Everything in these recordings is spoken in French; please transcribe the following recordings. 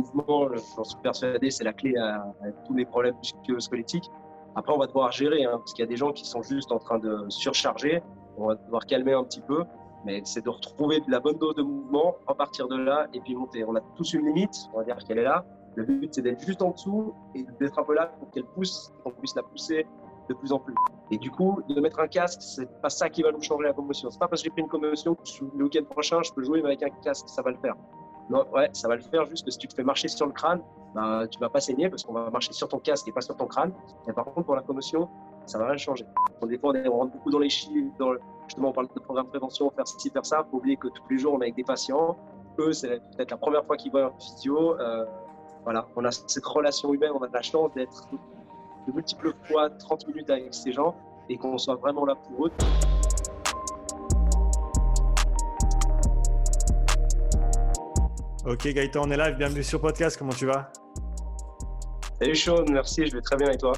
mouvement, j'en suis persuadé, c'est la clé à, tous les problèmes musculo-squelettiques. Après, on va devoir gérer, hein, parce qu'il y a des gens qui sont juste en train de surcharger. On va devoir calmer un petit peu, mais c'est de retrouver de la bonne dose de mouvement, repartir de là et puis monter. On a tous une limite, on va dire qu'elle est là. Le but, c'est d'être juste en dessous et d'être un peu là pour qu'elle pousse, qu'on puisse la pousser de plus en plus. Et du coup, de mettre un casque, c'est pas ça qui va nous changer la commotion. C'est pas parce que j'ai pris une commotion que le week-end prochain, je peux jouer avec un casque, ça va le faire. Non, ouais, ça va le faire juste que si tu te fais marcher sur le crâne, bah, tu vas pas saigner parce qu'on va marcher sur ton casque et pas sur ton crâne. Et par contre, pour la commotion, ça va rien changer. Des fois, on rentre beaucoup dans les chiffres, dans justement, on parle de programme de prévention, faire ci, faire ça. Faut oublier que tous les jours, on est avec des patients. Eux, c'est peut-être la première fois qu'ils voient un physio. Euh, voilà, on a cette relation humaine, on a la chance d'être de multiples fois 30 minutes avec ces gens et qu'on soit vraiment là pour eux. Ok Gaëtan, on est live, bienvenue sur podcast, comment tu vas? Salut Sean, merci, je vais très bien et toi?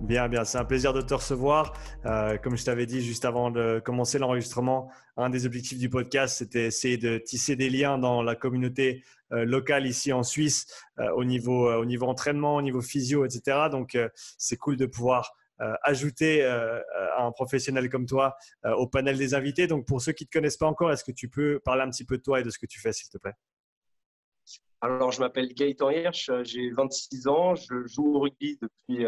Bien, bien, c'est un plaisir de te recevoir. Euh, comme je t'avais dit juste avant de commencer l'enregistrement, un des objectifs du podcast, c'était essayer de tisser des liens dans la communauté euh, locale ici en Suisse euh, au, niveau, au niveau entraînement, au niveau physio, etc. Donc, c'est cool de pouvoir ajouter un professionnel comme toi au panel des invités. Donc, pour ceux qui ne te connaissent pas encore, est-ce que tu peux parler un petit peu de toi et de ce que tu fais, s'il te plaît? Alors, je m'appelle Gaëtan Hirsch, j'ai 26 ans, je joue au rugby depuis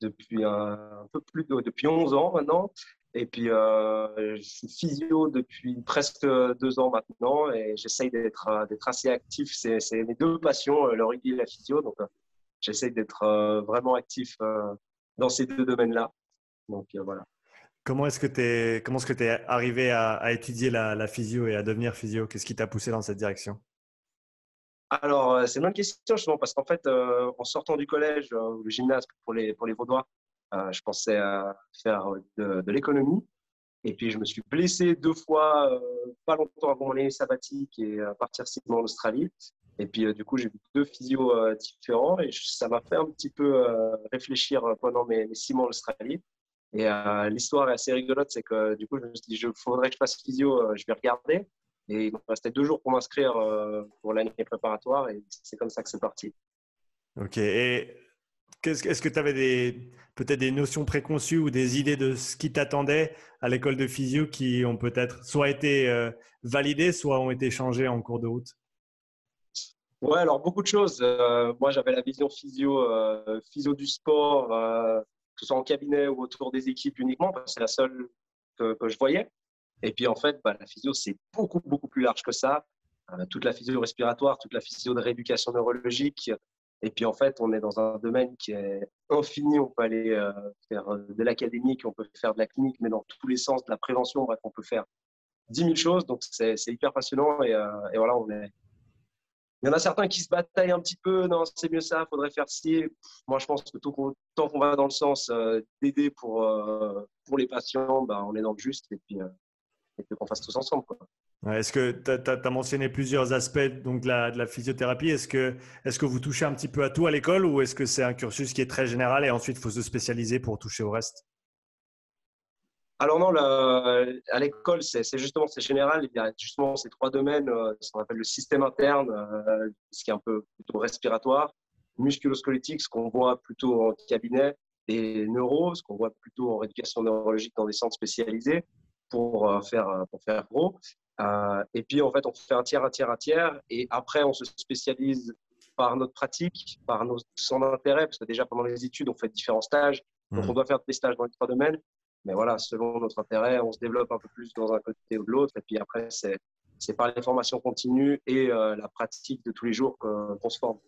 depuis un, peu plus de, depuis 11 ans maintenant. Et puis, euh, je suis physio depuis presque deux ans maintenant et j'essaye d'être, euh, assez actif. C'est, mes deux passions, euh, le rugby et la physio. Donc, j'essaye d'être vraiment actif dans ces deux domaines-là. Donc, voilà. Comment est-ce que tu es, est-ce arrivé à, étudier la, physio et à devenir physio? Qu'est-ce qui t'a poussé dans cette direction? Alors, euh, c'est une bonne question, justement, parce qu'en fait, euh, en sortant du collège, euh, le gymnase pour les, pour les Vaudois, je pensais faire de, l'économie. Et puis, je me suis blessé deux fois, pas longtemps avant mon année sabbatique et partir six mois en Australie. Et puis, du coup, j'ai vu deux physios différents et ça m'a fait un petit peu réfléchir pendant mes, six mois en Australie. Et l'histoire est assez rigolote, c'est que du coup, je me suis dit, il faudrait que je fasse physio, je vais regarder. Et il me restait deux jours pour m'inscrire euh, pour l'année préparatoire et c'est comme ça que c'est parti. Ok. Et est-ce que tu avais peut-être des notions préconçues ou des idées de ce qui t'attendait à l'école de physio qui ont peut-être soit été euh, validées, soit ont été changées en cours de route? Ouais, alors beaucoup de choses. Euh, moi, j'avais la vision physio, physio du sport, que ce soit en cabinet ou autour des équipes uniquement, parce que c'est la seule que, que, je voyais. Et puis en fait, bah, la physio, c'est beaucoup, beaucoup plus large que ça. Euh, toute la physio respiratoire, toute la physio de rééducation neurologique. Et puis en fait, on est dans un domaine qui est infini. On peut aller euh, faire de l'académique, on peut faire de la clinique, mais dans tous les sens, de la prévention, bref, on peut faire 10 000 choses. Donc c'est hyper passionnant. Et, euh, voilà, on est. Il y en a certains qui se bataillent un petit peu. Non, c'est mieux ça, faudrait faire ci. Moi, je pense que tant qu'on va dans le sens d'aider pour, pour les patients, bah, on est dans le juste. Et puis, et qu'on fasse tous ensemble. Est-ce que tu as, mentionné plusieurs aspects donc, de, la, de la physiothérapie? Est-ce que, est que vous touchez un petit peu à tout à l'école ou est-ce que c'est un cursus qui est très général et ensuite il faut se spécialiser pour toucher au reste? Alors non, à l'école, c'est justement c'est général. Il y a justement ces trois domaines, euh, ce qu'on appelle le système interne, euh, ce qui est un peu plutôt respiratoire, musculosquelettique, ce qu'on voit plutôt en cabinet, et neuro, ce qu'on voit plutôt en rééducation neurologique dans des centres spécialisés pour euh, faire, euh, pour faire gros. Euh, et puis, en fait, on fait un tiers, un tiers, un tiers. Et après, on se spécialise par notre pratique, par nos, son intérêt, parce que déjà pendant les études, on fait différents stages. Donc, mmh. on doit faire des stages dans les trois domaines. Mais voilà, selon notre intérêt, on se développe un peu plus dans un côté ou de l'autre. Et puis après, c'est, c'est par les formations continues et la pratique de tous les jours qu'on se forme.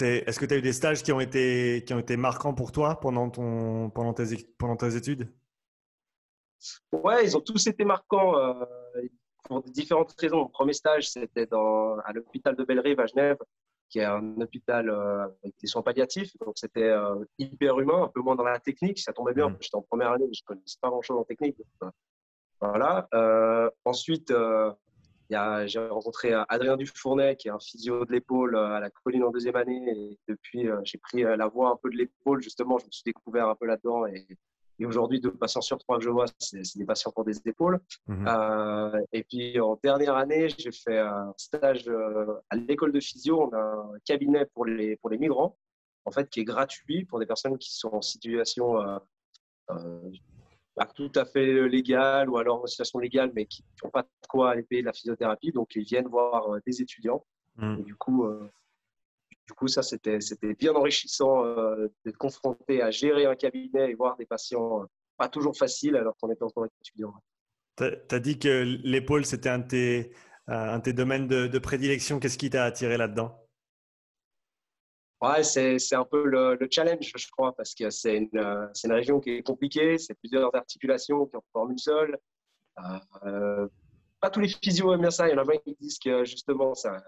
Est-ce que tu as eu des stages qui ont été, qui ont été marquants pour toi pendant, ton, pendant, tes, pendant tes études? Ouais, ils ont tous été marquants euh, pour différentes raisons. Mon premier stage, c'était à l'hôpital de Bellerive à Genève, qui est un hôpital euh, avec des soins palliatifs. Donc, c'était euh, hyper humain, un peu moins dans la technique. Ça tombait bien, mmh. j'étais en première année, je ne connaissais pas grand-chose en technique. voilà. ensuite, j'ai rencontré Adrien Dufournet, qui est un physio de l'épaule à la colline en deuxième année. Et depuis, j'ai pris la voie un peu de l'épaule. Justement, je me suis découvert un peu là-dedans et Et aujourd'hui, deux patients sur trois que je vois, c'est des patients pour des épaules. Mhm. Euh, et puis en dernière année, j'ai fait un stage euh, à l'école de physio. On a un cabinet pour les, pour les migrants, en fait, qui est gratuit pour des personnes qui sont en situation euh, pas tout à fait légale ou alors en situation légale, mais qui n'ont pas de quoi aller payer de la physiothérapie. Donc, ils viennent voir des étudiants. Mhm. Et du coup, du coup, ça, c'était bien enrichissant euh, d'être confronté à gérer un cabinet et voir des patients euh, pas toujours faciles alors qu'on était encore étudiant. Tu as, dit que l'épaule, c'était un, euh, un, de tes domaines de, prédilection. Qu'est-ce qui t'a attiré là-dedans? Ouais, c'est un peu le, challenge, je crois, parce que c'est une, une, région qui est compliquée, c'est plusieurs articulations qui en forment une seule. pas tous les physios aiment bien ça. Il y en a plein qui disent que justement, ça,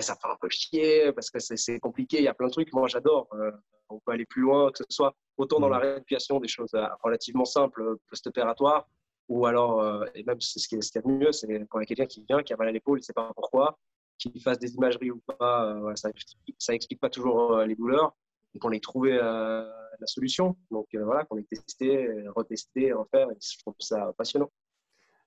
ça fait un peu chier parce que c'est compliqué, il y a plein de trucs. Moi, j'adore. Euh, on peut aller plus loin, que ce soit autant dans la mm. rééducation, des choses euh, relativement simples, euh, post-opératoires, ou alors, et même ce qui est, ce qui est mieux, c'est quand il y a quelqu'un qui vient, qui a mal à l'épaule, il ne sait pas pourquoi, qu'il fasse des imageries ou pas, ça n'explique pas toujours les douleurs, et qu'on ait trouvé la solution. Donc voilà, qu'on ait testé, retesté, refaire, et je trouve ça passionnant.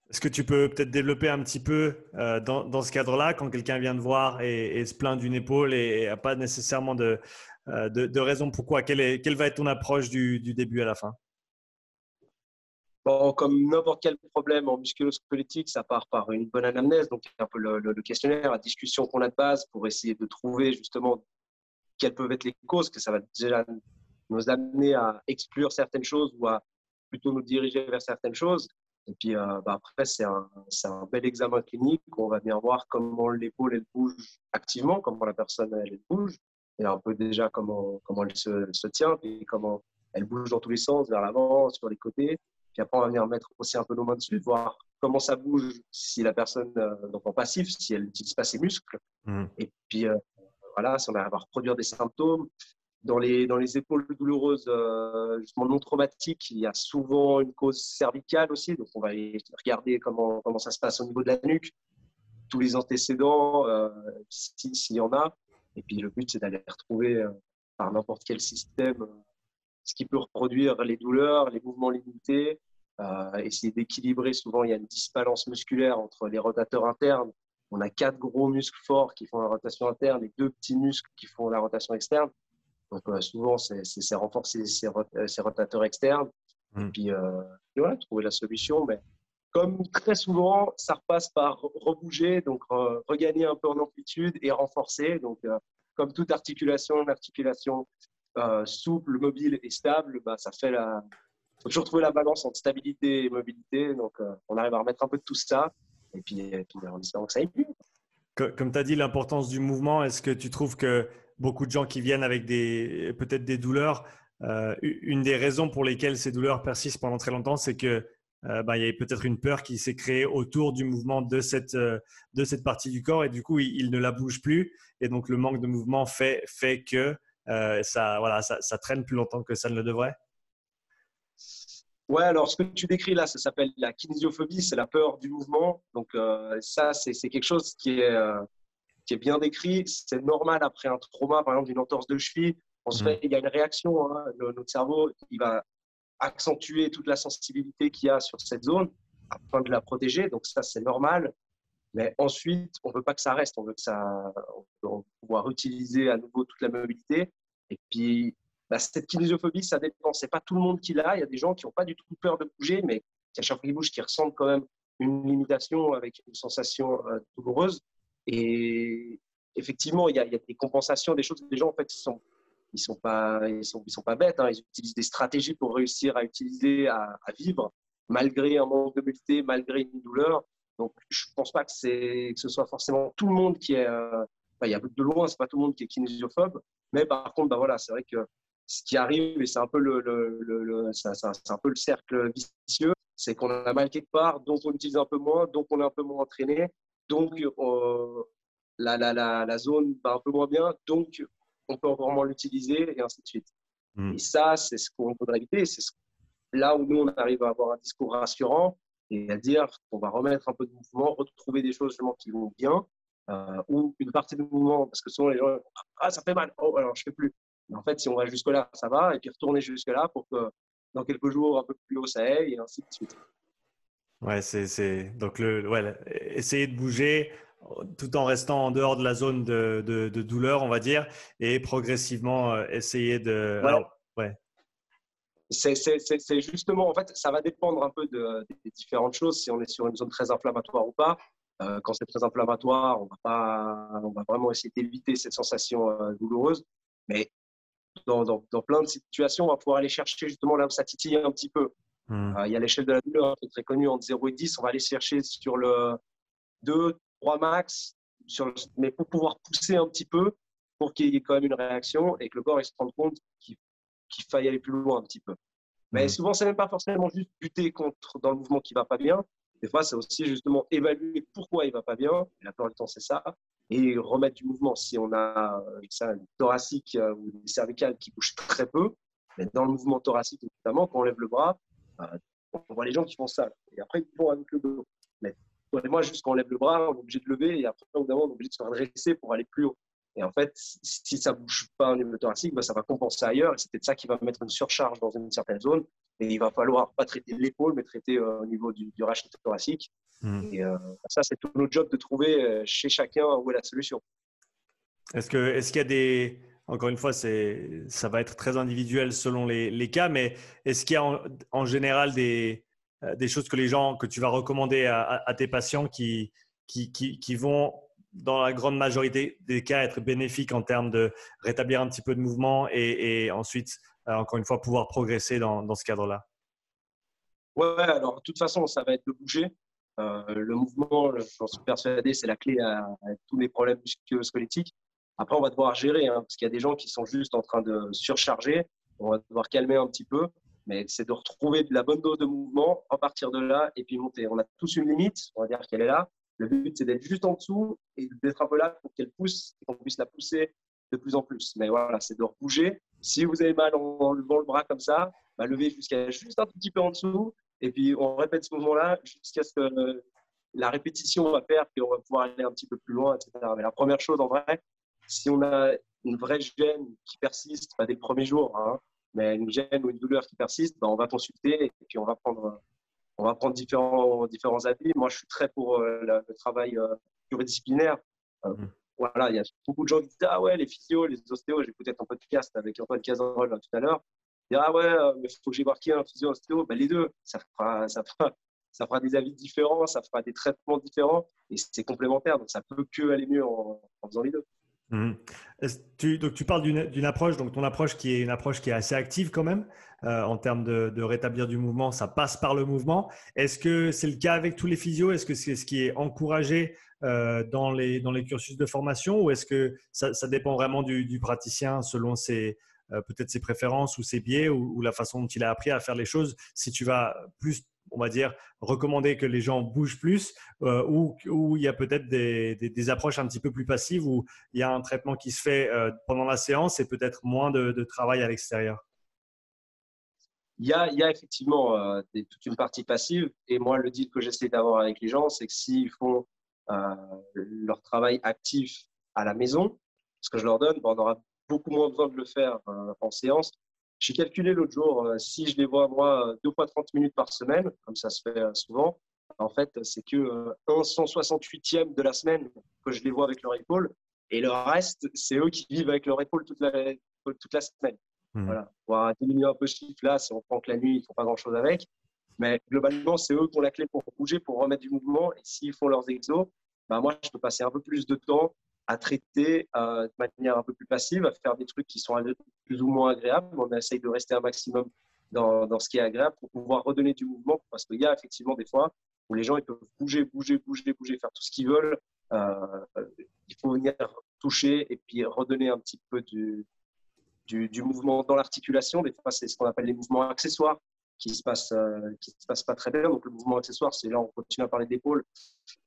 Est-ce que tu peux peut-être développer un petit peu euh, dans, ce cadre-là, quand quelqu'un vient te voir et, se plaint d'une épaule et n'a pas nécessairement euh, de, de, raison pourquoi quelle, quelle, va être ton approche du, début à la fin? Bon, Comme n'importe quel problème en musculo-squelettique, ça part par une bonne anamnèse, donc un peu le, le questionnaire, la discussion qu'on a de base pour essayer de trouver justement quelles peuvent être les causes, que ça va déjà nous amener à exclure certaines choses ou à plutôt nous diriger vers certaines choses. Et puis euh, bah, après, c'est un, un, bel examen clinique. On va bien voir comment l'épaule elle bouge activement, comment la personne elle, bouge, et un peu déjà comment, comment elle se, se, tient, et comment elle bouge dans tous les sens, vers l'avant, sur les côtés. Puis après, on va venir mettre aussi un peu nos mains dessus, voir comment ça bouge, si la personne, euh, donc en passif, si elle n'utilise pas ses muscles. Mmh. Et puis, euh, voilà, si on va reproduire des symptômes, dans les, dans les épaules douloureuses, euh, justement non traumatiques, il y a souvent une cause cervicale aussi. Donc, on va regarder comment, comment ça se passe au niveau de la nuque, tous les antécédents, euh, s'il y en a. Et puis, le but, c'est d'aller retrouver euh, par n'importe quel système ce qui peut reproduire les douleurs, les mouvements limités, essayer d'équilibrer. Souvent, il y a une disbalance musculaire entre les rotateurs internes. On a quatre gros muscles forts qui font la rotation interne et deux petits muscles qui font la rotation externe. Donc, euh, souvent, c'est renforcer ces, rotateurs externes. Et mm. puis, euh, voilà, trouver la solution. Mais comme très souvent, ça repasse par rebouger, donc regagner un peu en amplitude et renforcer. Donc, euh, comme toute articulation, une articulation souple, mobile et stable, bah, ça fait la. Il faut toujours trouver la balance entre stabilité et mobilité. Donc, on arrive à remettre un peu de tout ça. Et puis, et puis en espérant que ça aille mieux. Comme tu as dit, l'importance du mouvement, est-ce que tu trouves que beaucoup de gens qui viennent avec des, peut-être des douleurs. Euh, une des raisons pour lesquelles ces douleurs persistent pendant très longtemps, c'est que euh, bah, il y a peut-être une peur qui s'est créée autour du mouvement de cette, euh, de cette partie du corps et du coup, il, ne la bouge plus. Et donc, le manque de mouvement fait, fait que ça, voilà, ça, ça, traîne plus longtemps que ça ne le devrait. Ouais, alors ce que tu décris là, ça s'appelle la kinésiophobie, c'est la peur du mouvement. Donc, ça, c'est quelque chose qui est qui est bien décrit. C'est normal après un trauma, par exemple d'une entorse de cheville. On se mm. fait, il y a une réaction. Hein, notre cerveau, il va accentuer toute la sensibilité qu'il y a sur cette zone afin de la protéger. Donc ça, c'est normal. Mais ensuite, on ne veut pas que ça reste. On veut que ça, on veut pouvoir utiliser à nouveau toute la mobilité. Et puis, bah, cette kinésiophobie, ça dépend. C'est pas tout le monde qui l'a. Il y a des gens qui n'ont pas du tout peur de bouger, mais qui à chaque fois qu'ils bougent, qui ressentent quand même une limitation avec une sensation euh, douloureuse. Et effectivement, il y, a, des compensations, des choses. Les gens, en fait, ils sont, ils sont pas, ils sont, pas bêtes. Hein. Ils utilisent des stratégies pour réussir à utiliser, à, vivre, malgré un manque de mobilité, malgré une douleur. Donc, je pense pas que que ce soit forcément tout le monde qui est. Euh, il y a de loin, c'est pas tout le monde qui est kinésiophobe. Mais par contre, bah voilà, c'est vrai que ce qui arrive, et c'est un le, c'est un peu le cercle vicieux, c'est qu'on a mal quelque part, donc on utilise un peu moins, donc on est un peu moins entraîné, donc euh, la, la, la, la, zone va un peu moins bien, donc on peut moins l'utiliser et ainsi de suite. Hmm. Et ça, c'est ce qu'on voudrait éviter. C'est là où nous, on arrive à avoir un discours rassurant et à dire qu'on va remettre un peu de mouvement, retrouver des choses qui vont bien, euh, ou une partie du mouvement, parce que souvent les gens, ah, ça fait mal, oh, alors je fais plus. Mais en fait, si on va jusque-là, ça va, et puis retourner jusque-là pour que dans quelques jours, un peu plus haut, ça aille, et ainsi de suite. Ouais, c'est donc le, ouais, essayer de bouger tout en restant en dehors de la zone de, de, douleur, on va dire, et progressivement euh, essayer de. ouais. C'est justement, en fait, ça va dépendre un peu de, des différentes choses, si on est sur une zone très inflammatoire ou pas. Euh, quand c'est très inflammatoire, on va, pas, on va vraiment essayer d'éviter cette sensation euh, douloureuse. Mais dans, dans, dans, plein de situations, on va pouvoir aller chercher justement là où ça titille un petit peu. Hmm. Euh, il y a l'échelle de la douleur qui est très connue entre 0 et 10. On va aller chercher sur le 2, 3 max, sur mais pour pouvoir pousser un petit peu pour qu'il y ait quand même une réaction et que le corps il se rende compte qu'il faille aller plus loin un petit peu. Mais hmm. souvent, c'est même pas forcément juste lutter contre dans le mouvement qui va pas bien. Des fois, c'est aussi justement évaluer pourquoi il va pas bien. La plupart du temps, c'est ça. Et remettre du mouvement. Si on a ça, une thoracique euh, ou une cervicale qui bouge très peu, mais dans le mouvement thoracique notamment, quand on lève le bras, on voit les gens qui font ça. Et après, ils vont avec le dos. Mais moi, juste quand on lève le bras, on est obligé de lever. Et après, on est obligé de se redresser pour aller plus haut. Et en fait, si ça ne bouge pas au niveau thoracique, bah, ça va compenser ailleurs. Et c'est peut-être ça qui va mettre une surcharge dans une certaine zone. Et il va falloir pas traiter l'épaule, mais traiter euh, au niveau du, du rachis thoracique. Hmm. Et euh, ça, c'est tout notre job de trouver euh, chez chacun où est la solution. Est-ce qu'il est y a des, encore une fois, ça va être très individuel selon les, cas, mais est-ce qu'il y a en, général des, euh, des, choses que les gens, que tu vas recommander à, tes patients qui, vont, dans la grande majorité des cas, être bénéfiques en termes de rétablir un petit peu de mouvement et, ensuite, euh, encore une fois, pouvoir progresser dans, ce cadre-là? Ouais, alors de toute façon, ça va être de bouger. Euh, le mouvement, j'en suis persuadé, c'est la clé à, à, tous les problèmes musculo-squelettiques. Après, on va devoir gérer, hein, parce qu'il y a des gens qui sont juste en train de surcharger. On va devoir calmer un petit peu, mais c'est de retrouver la bonne dose de mouvement, à partir de là, et puis monter. On a tous une limite, on va dire qu'elle est là. Le but, c'est d'être juste en dessous et d'être un peu là pour qu'elle pousse et qu'on puisse la pousser de plus en plus. Mais voilà, c'est de bouger. Si vous avez mal en levant le bras comme ça, bah, levez jusqu'à juste un petit peu en dessous. Et puis, on répète ce mouvement-là jusqu'à ce que la répétition va faire qu'on va pouvoir aller un petit peu plus loin, etc. Mais la première chose, en vrai, si on a une vraie gêne qui persiste, pas dès le premier jour, hein, mais une gêne ou une douleur qui persiste, ben on va consulter et puis on va prendre, on va prendre différents, différents avis. Moi, je suis très pour euh, le travail euh, pluridisciplinaire. Euh, mmh. Voilà, il y a beaucoup de gens qui disent Ah ouais, les physios, les ostéos, j'ai peut-être un podcast avec Antoine Cazenrol tout à l'heure. Ah ouais, mais il faut que j'ai voir qui un physio, ostéo. Ben, les deux, ça fera, ça, fera, ça fera des avis différents, ça fera des traitements différents et c'est complémentaire. Donc ça peut que aller mieux en faisant les deux. Mhm. Tu, donc tu parles d'une approche, donc ton approche qui est une approche qui est assez active quand même euh, en termes de, rétablir du mouvement, ça passe par le mouvement. Est-ce que c'est le cas avec tous les physios? Est-ce que c'est ce qui est encouragé euh, dans, les, dans les cursus de formation? Ou est-ce que ça, dépend vraiment du, praticien selon ses euh, peut-être ses préférences ou ses biais ou, ou, la façon dont il a appris à faire les choses? Si tu vas plus on va dire, recommander que les gens bougent plus euh, ou, il y a peut-être des, approches un petit peu plus passives où il y a un traitement qui se fait euh, pendant la séance et peut-être moins de, travail à l'extérieur. Il y, a, effectivement euh, toute une partie passive et moi le deal que j'essaie d'avoir avec les gens c'est que s'ils font leur travail actif à la maison, ce que je leur donne, on aura beaucoup moins besoin de le faire en séance j'ai calculé l'autre jour, euh, si je les vois moi deux fois 30 minutes par semaine, comme ça se fait euh, souvent, en fait, c'est que 168e euh, de la semaine que je les vois avec leur épaule. Et le reste, c'est eux qui vivent avec leur épaule toute la, toute la semaine. Mmh. Voilà. On va diminuer un peu ce chiffre là si on prend que la nuit, ils ne font pas grand chose avec. Mais globalement, c'est eux qui ont la clé pour bouger, pour remettre du mouvement. Et s'ils font leurs exos, bah moi, je peux passer un peu plus de temps à traiter euh, de manière un peu plus passive, à faire des trucs qui sont plus ou moins agréables. On essaye de rester un maximum dans, ce qui est agréable pour pouvoir redonner du mouvement, parce qu'il y a effectivement des fois où les gens ils peuvent bouger, bouger, bouger, bouger, faire tout ce qu'ils veulent. Euh, il faut venir toucher et puis redonner un petit peu du, du mouvement dans l'articulation. Des fois, c'est ce qu'on appelle les mouvements accessoires qui se passent, euh, qui se passent pas très bien. Donc, le mouvement accessoire, c'est là, on continue à parler d'épaule.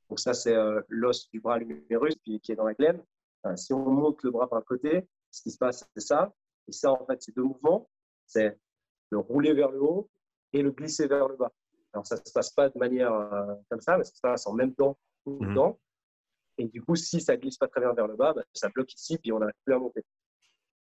Donc ça, c'est euh, l'os du bras lumérus qui est dans la glène. Euh, si on monte le bras par le côté, ce qui se passe, c'est ça. Et ça, en fait, c'est deux mouvements. C'est le rouler vers le haut et le glisser vers le bas. Alors, ça ne se passe pas de manière comme ça, mais ça se passe en même temps, tout le mhm. temps. Et du coup, si ça glisse pas très bien vers le bas, bah, ça bloque ici, puis on n'arrive plus à monter.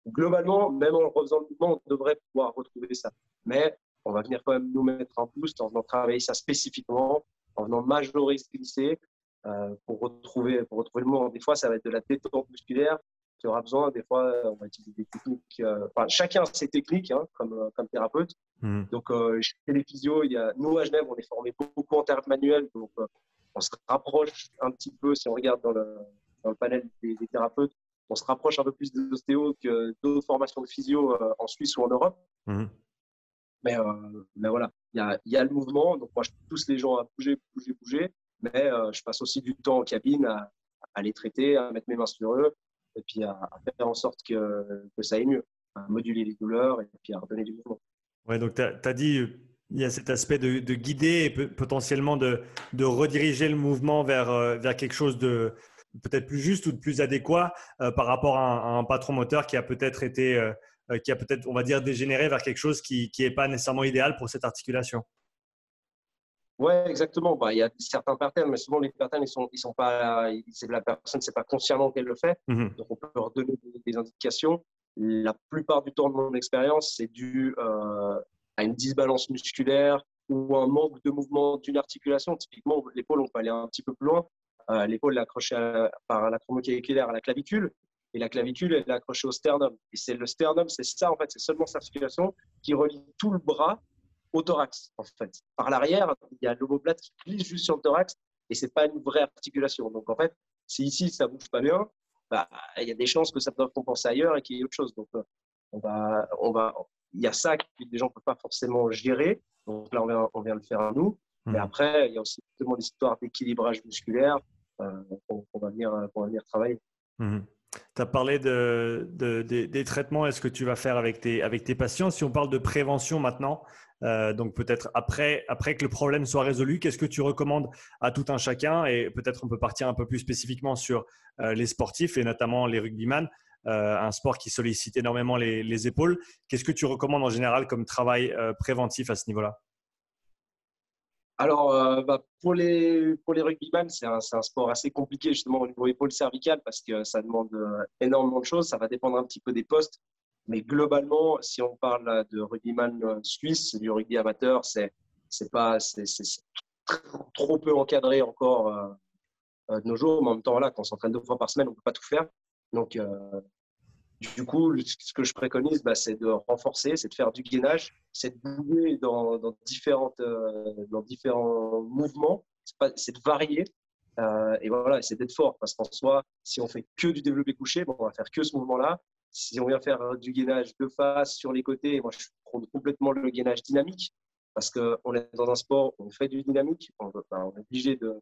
Globalement, même en refaisant le mouvement, on devrait pouvoir retrouver ça. Mais on va venir quand même nous mettre en boost en venant travailler ça spécifiquement, en venant majorer ce glisser euh, pour, retrouver, pour retrouver le mouvement. Des fois, ça va être de la détente musculaire qui aura besoin. Des fois, on va utiliser des techniques. Euh, enfin, chacun a ses techniques hein, comme, euh, comme thérapeute. Mmh. Donc, euh, chez les physios, il y a, nous à Genève, on est formé beaucoup en thérapie manuelle. Donc, on se rapproche un petit peu, si on regarde dans le, dans le panel des, thérapeutes, on se rapproche un peu plus des ostéos que d'autres formations de physio en Suisse ou en Europe. Mmh. Mais, mais voilà, il y a, le mouvement. Donc, moi, je pousse les gens à bouger, bouger, bouger. Mais je passe aussi du temps en cabine à, les traiter, à mettre mes mains sur eux, et puis à, faire en sorte que, ça aille mieux, à moduler les douleurs et puis à redonner du mouvement. Ouais, donc tu as, dit il y a cet aspect de, de guider et potentiellement de, rediriger le mouvement vers, euh, quelque chose de peut-être plus juste ou de plus adéquat euh, par rapport à un, patron moteur qui a peut-être été, euh, qui a peut-être, on va dire, dégénéré vers quelque chose qui n'est pas nécessairement idéal pour cette articulation. Ouais, exactement. Bah, il y a certains patterns, mais souvent les patterns, ils sont, ils sont pas, la personne, c'est pas consciemment qu'elle le fait. Mhm. Donc on peut leur donner des, indications. La plupart du temps de mon expérience, c'est dû euh, à une disbalance musculaire ou un manque de mouvement d'une articulation. Typiquement, l'épaule, on peut aller un petit peu plus loin. Euh, l'épaule est accrochée par la traumaticulaire à la clavicule et la clavicule elle est accrochée au sternum. Et c'est le sternum, c'est ça en fait, c'est seulement cette articulation qui relie tout le bras au thorax, en fait. Par l'arrière, il y a l'omoplate qui glisse juste sur le thorax et c'est pas une vraie articulation. Donc, en fait, si ici, ça bouge pas bien, bah, il y a des chances que ça peut compenser ailleurs et qu'il y ait autre chose. Donc, euh, on va, on va, il y a ça que les gens ne peuvent pas forcément gérer. Donc là, on vient, on vient le faire à nous. Mais mmh. après, il y a aussi justement l'histoire d'équilibrage musculaire euh, qu'on va, venir, va venir travailler. Mmh. Tu as parlé de, de, des traitements, est-ce que tu vas faire avec tes, patients? Si on parle de prévention maintenant, euh, donc peut-être après, après que le problème soit résolu, qu'est-ce que tu recommandes à tout un chacun? Et peut-être on peut partir un peu plus spécifiquement sur euh, les sportifs et notamment les rugbyman, euh, un sport qui sollicite énormément les épaules. Qu'est-ce que tu recommandes en général comme travail préventif à ce niveau-là? Alors, bah, pour, les, pour les rugbyman, c'est un, un, sport assez compliqué justement au niveau épaule cervicale parce que ça demande énormément de choses. Ça va dépendre un petit peu des postes. Mais globalement, si on parle de rugbyman euh, suisse, du rugby amateur, c'est pas trop peu encadré encore euh, euh, de nos jours. Mais en même temps, là, quand on s'entraîne deux fois par semaine, on peut pas tout faire. Donc, du coup, ce que je préconise, bah, c'est de renforcer, c'est de faire du gainage, c'est de bouger dans, différentes, dans différents mouvements, c'est de varier. et voilà, c'est d'être fort parce qu'en soi, si on fait que du développé couché, bon, on va faire que ce mouvement-là si on vient faire du gainage de face sur les côtés, moi je prends complètement le gainage dynamique parce qu'on est dans un sport où on fait du dynamique, on, on est obligé de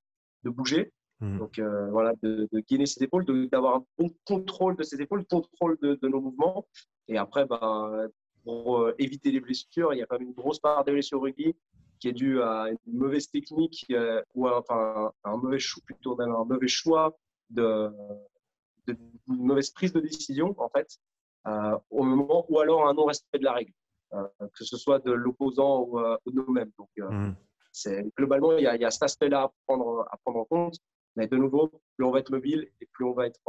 bouger. Mmh. Donc euh, voilà, de, de, gainer ses épaules, d'avoir un bon contrôle de ses épaules, contrôle de, de nos mouvements. Et après, ben, pour euh, éviter les blessures, il y a quand même une grosse part de blessures rugby qui est due à une mauvaise technique euh, ou à, enfin, un mauvais choix, plutôt même un mauvais choix de, de, mauvaise prise de décision, en fait, au moment, ou alors un non-respect de la règle, que ce soit de l'opposant ou, de nous-mêmes. Donc, mmh. globalement, il y, a, il y a cet aspect-là à prendre, à prendre en compte. Mais de nouveau, plus on va être mobile et plus on va être,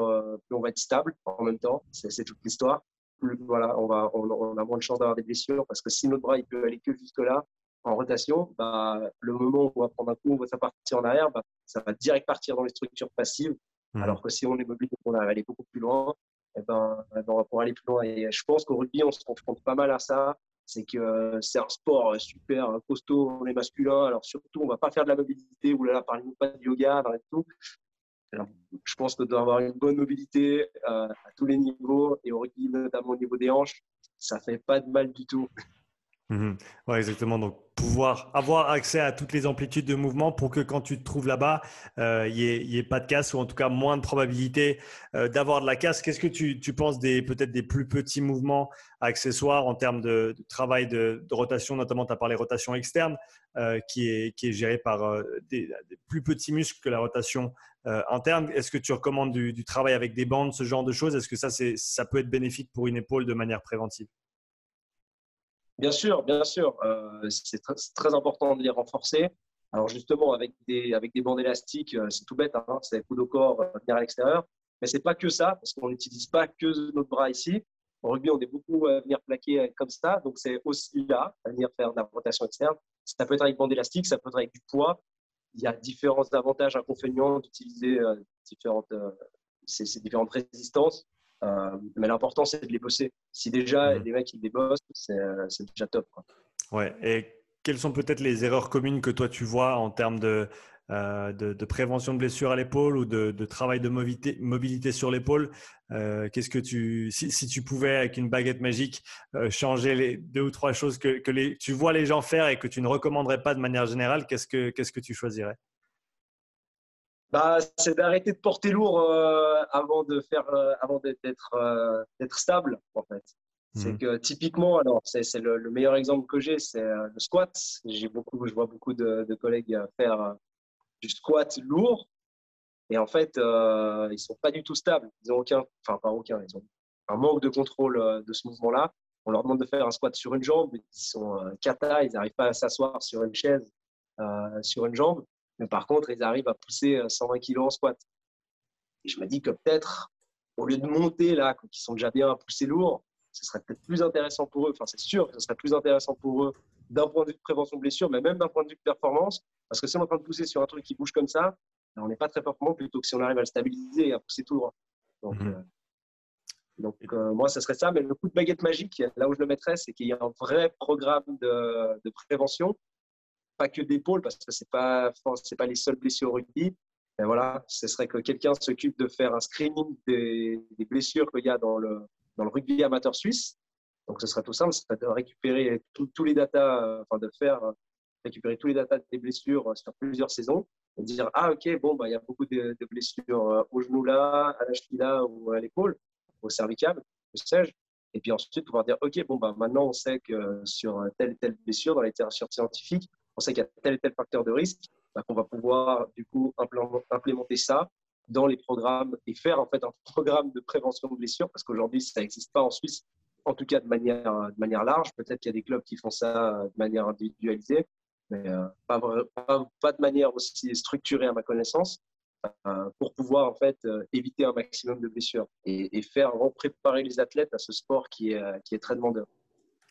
plus on va être stable en même temps. C'est, toute l'histoire. Plus, voilà, on, va, on, a moins de chances d'avoir des blessures parce que si notre bras il peut aller que jusque-là, en rotation, bah, le moment où on va prendre un coup, on va partir en arrière, bah, ça va direct partir dans les structures passives Mmh. Alors que si on est mobile et qu'on va aller beaucoup plus loin, eh ben, eh ben, on va pouvoir aller plus loin. Et je pense qu'au rugby, on se confronte pas mal à ça. C'est que c'est un sport super costaud, on est masculin. Alors surtout, on va pas faire de la mobilité, ou là, parlez-nous pas de yoga, et tout. je pense que d'avoir une bonne mobilité euh, à tous les niveaux, et notamment au niveau des hanches, ça fait pas de mal du tout. Mmh exactement. Donc, pouvoir avoir accès à toutes les amplitudes de mouvement pour que quand tu te trouves là-bas, euh, il n'y ait, pas de casse ou en tout cas moins de probabilité euh, d'avoir de la casse. Qu'est-ce que tu, penses des peut-être des plus petits mouvements accessoires en termes de, travail de, rotation, notamment tu as parlé rotation externe euh, qui, est, qui gérée par des, plus petits muscles que la rotation interne. Est-ce que tu recommandes du, travail avec des bandes, ce genre de choses? Est-ce que ça peut être bénéfique pour une épaule de manière préventive? Bien sûr, bien sûr. Euh, c'est très, important de les renforcer. Alors justement, avec des, avec des bandes élastiques, euh, c'est tout bête, hein, c'est coup de corps, euh, venir à l'extérieur. Mais c'est pas que ça, parce qu'on n'utilise pas que notre bras ici. Au rugby, on est beaucoup à venir plaquer comme ça. Donc, c'est aussi là, à venir faire de la rotation externe. Ça peut être avec bande élastique, ça peut être avec du poids. Il y a différents avantages, inconvénients d'utiliser différentes, ces, différentes résistances. Mais l'important, c'est de les bosser. Si déjà mmh. les mecs ils les bossent, c'est déjà top. Quoi. Ouais. Et quelles sont peut-être les erreurs communes que toi tu vois en termes de, euh, de, prévention de blessures à l'épaule ou de, travail de mobilité, mobilité sur l'épaule? Euh, Qu'est-ce que tu, si, tu pouvais avec une baguette magique euh, changer les deux ou trois choses que, que les, tu vois les gens faire et que tu ne recommanderais pas de manière générale, qu'est-ce que, qu'est-ce que tu choisirais? Bah, c'est d'arrêter de porter lourd avant de faire, avant d'être, d'être stable en fait. C'est mmh. que typiquement, alors c'est le, meilleur exemple que j'ai, c'est le squat. J'ai beaucoup, je vois beaucoup de, de collègues faire du squat lourd. Et en fait, euh, ils sont pas du tout stables. Ils ont aucun, enfin pas aucun, ils ont un manque de contrôle euh, de ce mouvement-là. On leur demande de faire un squat sur une jambe, ils sont euh, kata, ils n'arrivent pas à s'asseoir sur une chaise euh, sur une jambe. Mais par contre, ils arrivent à pousser 120 kg en squat. Et je me dis que peut-être, au lieu de monter là, quand ils sont déjà bien à pousser lourd, ce serait peut-être plus intéressant pour eux. Enfin, c'est sûr que ce serait plus intéressant pour eux d'un point de vue de prévention de blessure, mais même d'un point de vue de performance, parce que si on est en train de pousser sur un truc qui bouge comme ça, ben, on n'est pas très performant plutôt que si on arrive à le stabiliser et à pousser tout droit. Donc, mhm. euh, donc euh, moi, ce serait ça. Mais le coup de baguette magique, là où je le mettrais, c'est qu'il y a un vrai programme de, de prévention, pas que d'épaule, parce que ce n'est pas, pas les seules blessures au rugby. Et voilà, ce serait que quelqu'un s'occupe de faire un screening des, blessures qu'il y a dans le, dans le rugby amateur suisse. Donc, ce serait tout simple, ce serait de récupérer tous les datas, enfin de faire récupérer tous les datas des blessures euh, sur plusieurs saisons et dire ah ok bon bah il y a beaucoup de, blessures euh, au genou là, à la cheville là ou à l'épaule, au cervical, que sais-je. Et puis ensuite pouvoir dire ok bon bah maintenant on sait que sur telle et telle blessure dans la littérature scientifique, on sait qu'il y a tel et tel facteur de risque, qu'on va pouvoir du coup implémenter ça dans les programmes et faire en fait un programme de prévention de blessures parce qu'aujourd'hui ça n'existe pas en Suisse en tout cas de manière, large. Peut-être qu'il y a des clubs qui font ça de manière individualisée, mais euh, pas, pas, de manière aussi structurée à ma connaissance, euh, pour pouvoir en fait euh, éviter un maximum de blessures et, et faire préparer les athlètes à ce sport qui est, qui est très demandeur.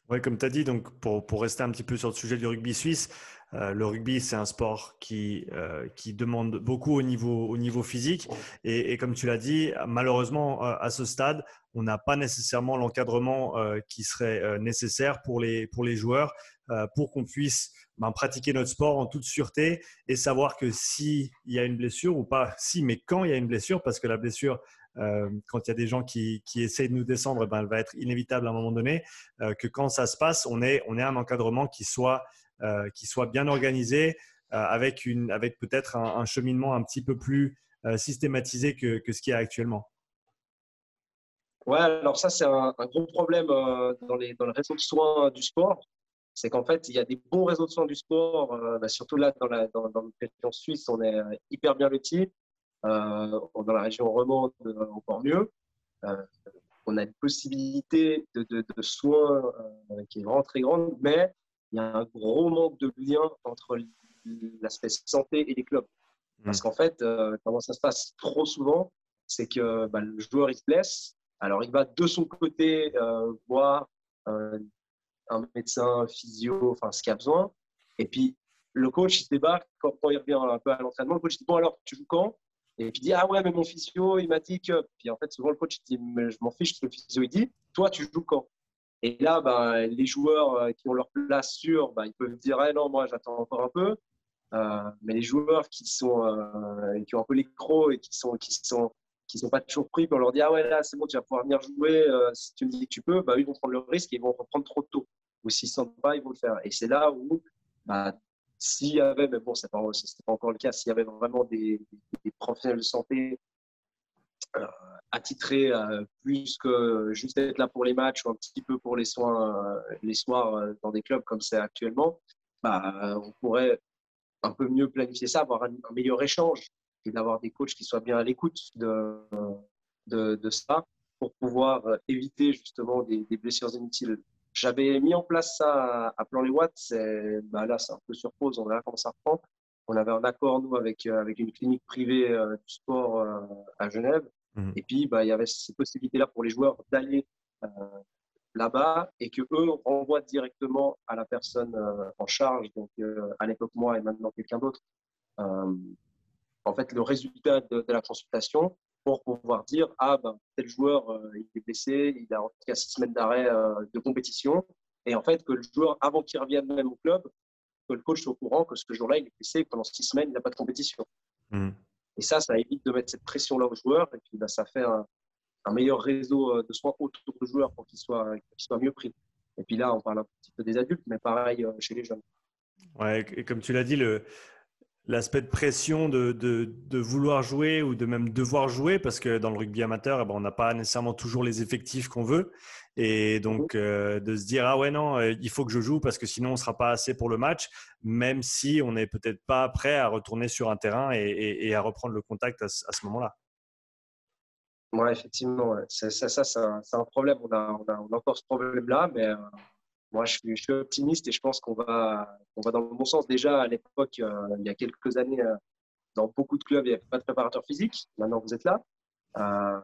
Oui, comme tu as dit, donc pour, pour, rester un petit peu sur le sujet du rugby suisse, le rugby, c'est un sport qui, qui demande beaucoup au niveau, au niveau physique. Et, comme tu l'as dit, malheureusement, à ce stade, on n'a pas nécessairement l'encadrement qui serait nécessaire pour les, pour les joueurs pour qu'on puisse ben, pratiquer notre sport en toute sûreté et savoir que s'il y a une blessure ou pas, si, mais quand il y a une blessure, parce que la blessure, euh, quand il y a des gens qui, qui essayent de nous descendre, ben, elle va être inévitable à un moment donné, euh, que quand ça se passe, on ait, on un encadrement qui soit, euh, qui soit bien organisé, avec, avec peut-être un, cheminement un petit peu plus systématisé que, que ce qu'il y a actuellement. Ouais, alors ça, c'est un, gros problème dans, les, dans le réseau de soins du sport c'est qu'en fait, il y a des bons réseaux de soins du sport, bah, surtout là dans, la, dans, dans suisse, on est hyper bien lotis. Euh, dans la région romande, encore mieux. on a une possibilité de, de, soins qui est vraiment très grande, mais il y a un gros manque de lien entre l'aspect santé et les clubs. Mmh. Parce qu'en fait, comment ça se passe trop souvent, c'est que bah, le joueur il se blesse, alors il va de son côté voir un médecin, un physio, enfin ce qu'il a besoin. Et puis le coach il se débarque quand, il revient un peu à l'entraînement. Le coach dit bon alors tu joues quand? Et puis il dit ah ouais mais mon physio il m'a dit que. Puis en fait souvent le coach il dit mais je m'en fiche ce le physio il dit. Toi tu joues quand? Et là ben, les joueurs euh, qui ont leur place sûre, ben, ils peuvent dire ah non moi j'attends encore un peu. Euh, mais les joueurs qui sont euh, qui ont un peu les crocs et qui sont qui sont qui sont pas toujours pris, on leur dit ah ouais là c'est bon tu vas pouvoir venir jouer si tu me dis que tu peux, bah, ils vont prendre le risque et ils vont reprendre trop tôt ou s'ils ne sentent pas, ils vont le faire. Et c'est là où, bah, s'il y avait, mais bon, ce n'est pas, encore le cas, s'il y avait vraiment des, professionnels de santé euh, attitrés euh, plus que juste être là pour les matchs ou un petit peu pour les soins euh, les soirs euh, dans des clubs comme c'est actuellement, bah, on pourrait un peu mieux planifier ça, avoir un, meilleur échange et d'avoir des coachs qui soient bien à l'écoute de, ça pour pouvoir éviter justement des blessures inutiles j'avais mis en place ça à, Plan les Watts. Bah là, c'est un peu sur pause. On verra comment ça reprend. On avait un accord, nous, avec, euh, avec une clinique privée euh, du sport euh, à Genève. Mhm. Et puis, bah, il y avait ces possibilités-là pour les joueurs d'aller là-bas et que eux renvoient directement à la personne en charge, donc à l'époque moi et maintenant quelqu'un d'autre, en fait le résultat de, la consultation pour pouvoir dire ah ben tel joueur il est blessé, il a en tout cas six semaines d'arrêt de compétition et en fait que le joueur avant qu'il revienne même au club que le coach soit au courant que ce jour-là, il est blessé, pendant six semaines, il n'a pas de compétition. Hmm. Et ça, ça évite de mettre cette pression-là aux joueurs, et puis bah, ça fait un, meilleur réseau euh, de soins autour du joueur pour qu'il soit, soit mieux pris. Et puis là, on parle un petit peu des adultes, mais pareil euh, chez les jeunes. Ouais, et comme tu l'as dit, le, l'aspect de pression de, de, vouloir jouer ou de même devoir jouer, parce que dans le rugby amateur, eh ben, on n'a pas nécessairement toujours les effectifs qu'on veut. Et donc, euh, de se dire, ah ouais, non, euh, il faut que je joue parce que sinon, on ne sera pas assez pour le match, même si on n'est peut-être pas prêt à retourner sur un terrain et, à reprendre le contact à, ce moment-là. Oui, effectivement. Ça, ça, c'est un, problème. On a, on, a, encore ce problème-là, mais euh, moi, je suis, optimiste et je pense qu'on va, on va dans le bon sens. Déjà, à l'époque, euh, il y a quelques années, euh, dans beaucoup de clubs, il n'y avait pas de préparateur physique. Maintenant, vous êtes là. Euh,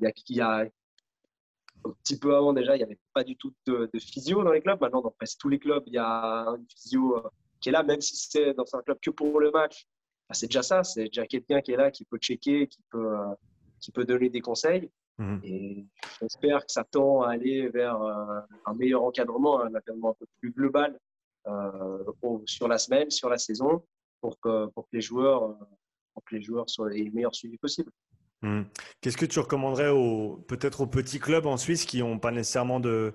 il, y a, un petit peu avant, déjà, il n'y avait pas du tout de, physio dans les clubs. Maintenant, dans presque tous les clubs, il y a une physio qui est là, même si c'est dans un club que pour le match. Bah, c'est déjà ça. C'est déjà quelqu'un qui est là, qui peut checker, qui peut, qui peut donner des conseils. Mhm. Et j'espère que ça tend à aller vers euh, un meilleur encadrement, un encadrement un peu plus global euh, sur la semaine, sur la saison, pour que, pour que, les, joueurs, euh, pour que les joueurs soient les meilleurs suivis possibles. Mhm. Qu'est-ce que tu recommanderais peut-être aux petits clubs en Suisse qui n'ont pas nécessairement de,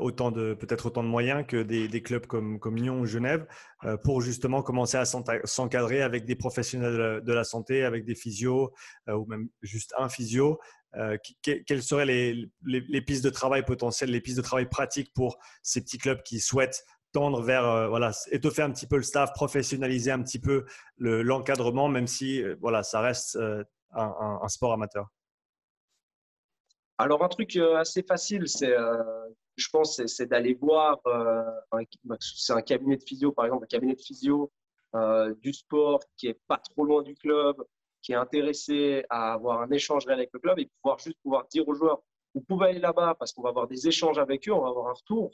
autant de peut-être autant de moyens que des, clubs comme, comme Lyon ou Genève pour justement commencer à s'encadrer avec des professionnels de la santé, avec des physios ou même juste un physio euh, quelles seraient les, pistes de travail potentielles, les pistes de travail pratiques pour ces petits clubs qui souhaitent tendre vers euh, voilà, étoffer un petit peu le staff, professionnaliser un petit peu l'encadrement, même si euh, voilà, ça reste un, sport amateur? Alors, un truc assez facile, c'est, je pense, c'est d'aller voir, c'est un cabinet de physio, par exemple, un cabinet de physio du sport qui est pas trop loin du club, qui est intéressé à avoir un échange réel avec le club et pouvoir juste pouvoir dire aux joueurs, vous pouvez aller là-bas parce qu'on va avoir des échanges avec eux, on va avoir un retour.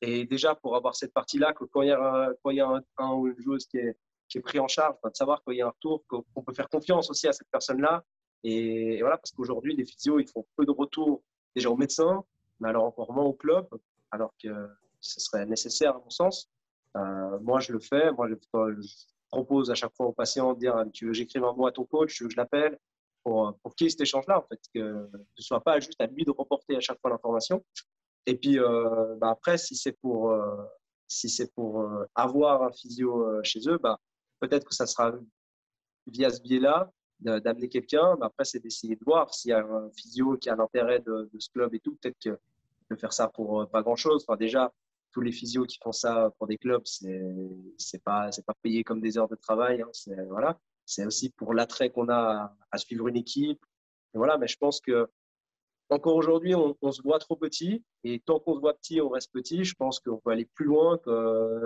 Et déjà, pour avoir cette partie-là, que quand il y a, quand il y a un, ou une joueuse qui est, qui est pris en charge, de savoir qu'il y a un retour, qu'on peut faire confiance aussi à cette personne-là. Et, voilà, parce qu'aujourd'hui, les physios, ils font peu de retours déjà aux médecins, mais alors encore moins au club, alors que ce serait nécessaire à mon sens. Euh, moi, je le fais. Moi, je, propose à chaque fois aux patients de dire tu veux j'écrive un mot à ton coach, je l'appelle pour, pour qu'il y ait cet échange-là, en fait, que ce soit pas juste à lui de reporter à chaque fois l'information. Et puis euh, bah après, si c'est pour, euh, si c'est pour euh, avoir un physio chez eux, bah, peut-être que ça sera via ce biais-là d'amener quelqu'un. Bah, après, c'est d'essayer de voir s'il y a un physio qui a l'intérêt de, de, ce club et tout. Peut-être que de faire ça pour pas grand-chose. Enfin, déjà, tous les physios qui font ça pour des clubs, c'est c'est pas pas payé comme des heures de travail. Hein, c'est voilà, aussi pour l'attrait qu'on a à, suivre une équipe. Voilà, mais je pense que encore aujourd'hui, on, se voit trop petit. Et tant qu'on se voit petit, on reste petit. Je pense qu'on peut aller plus loin.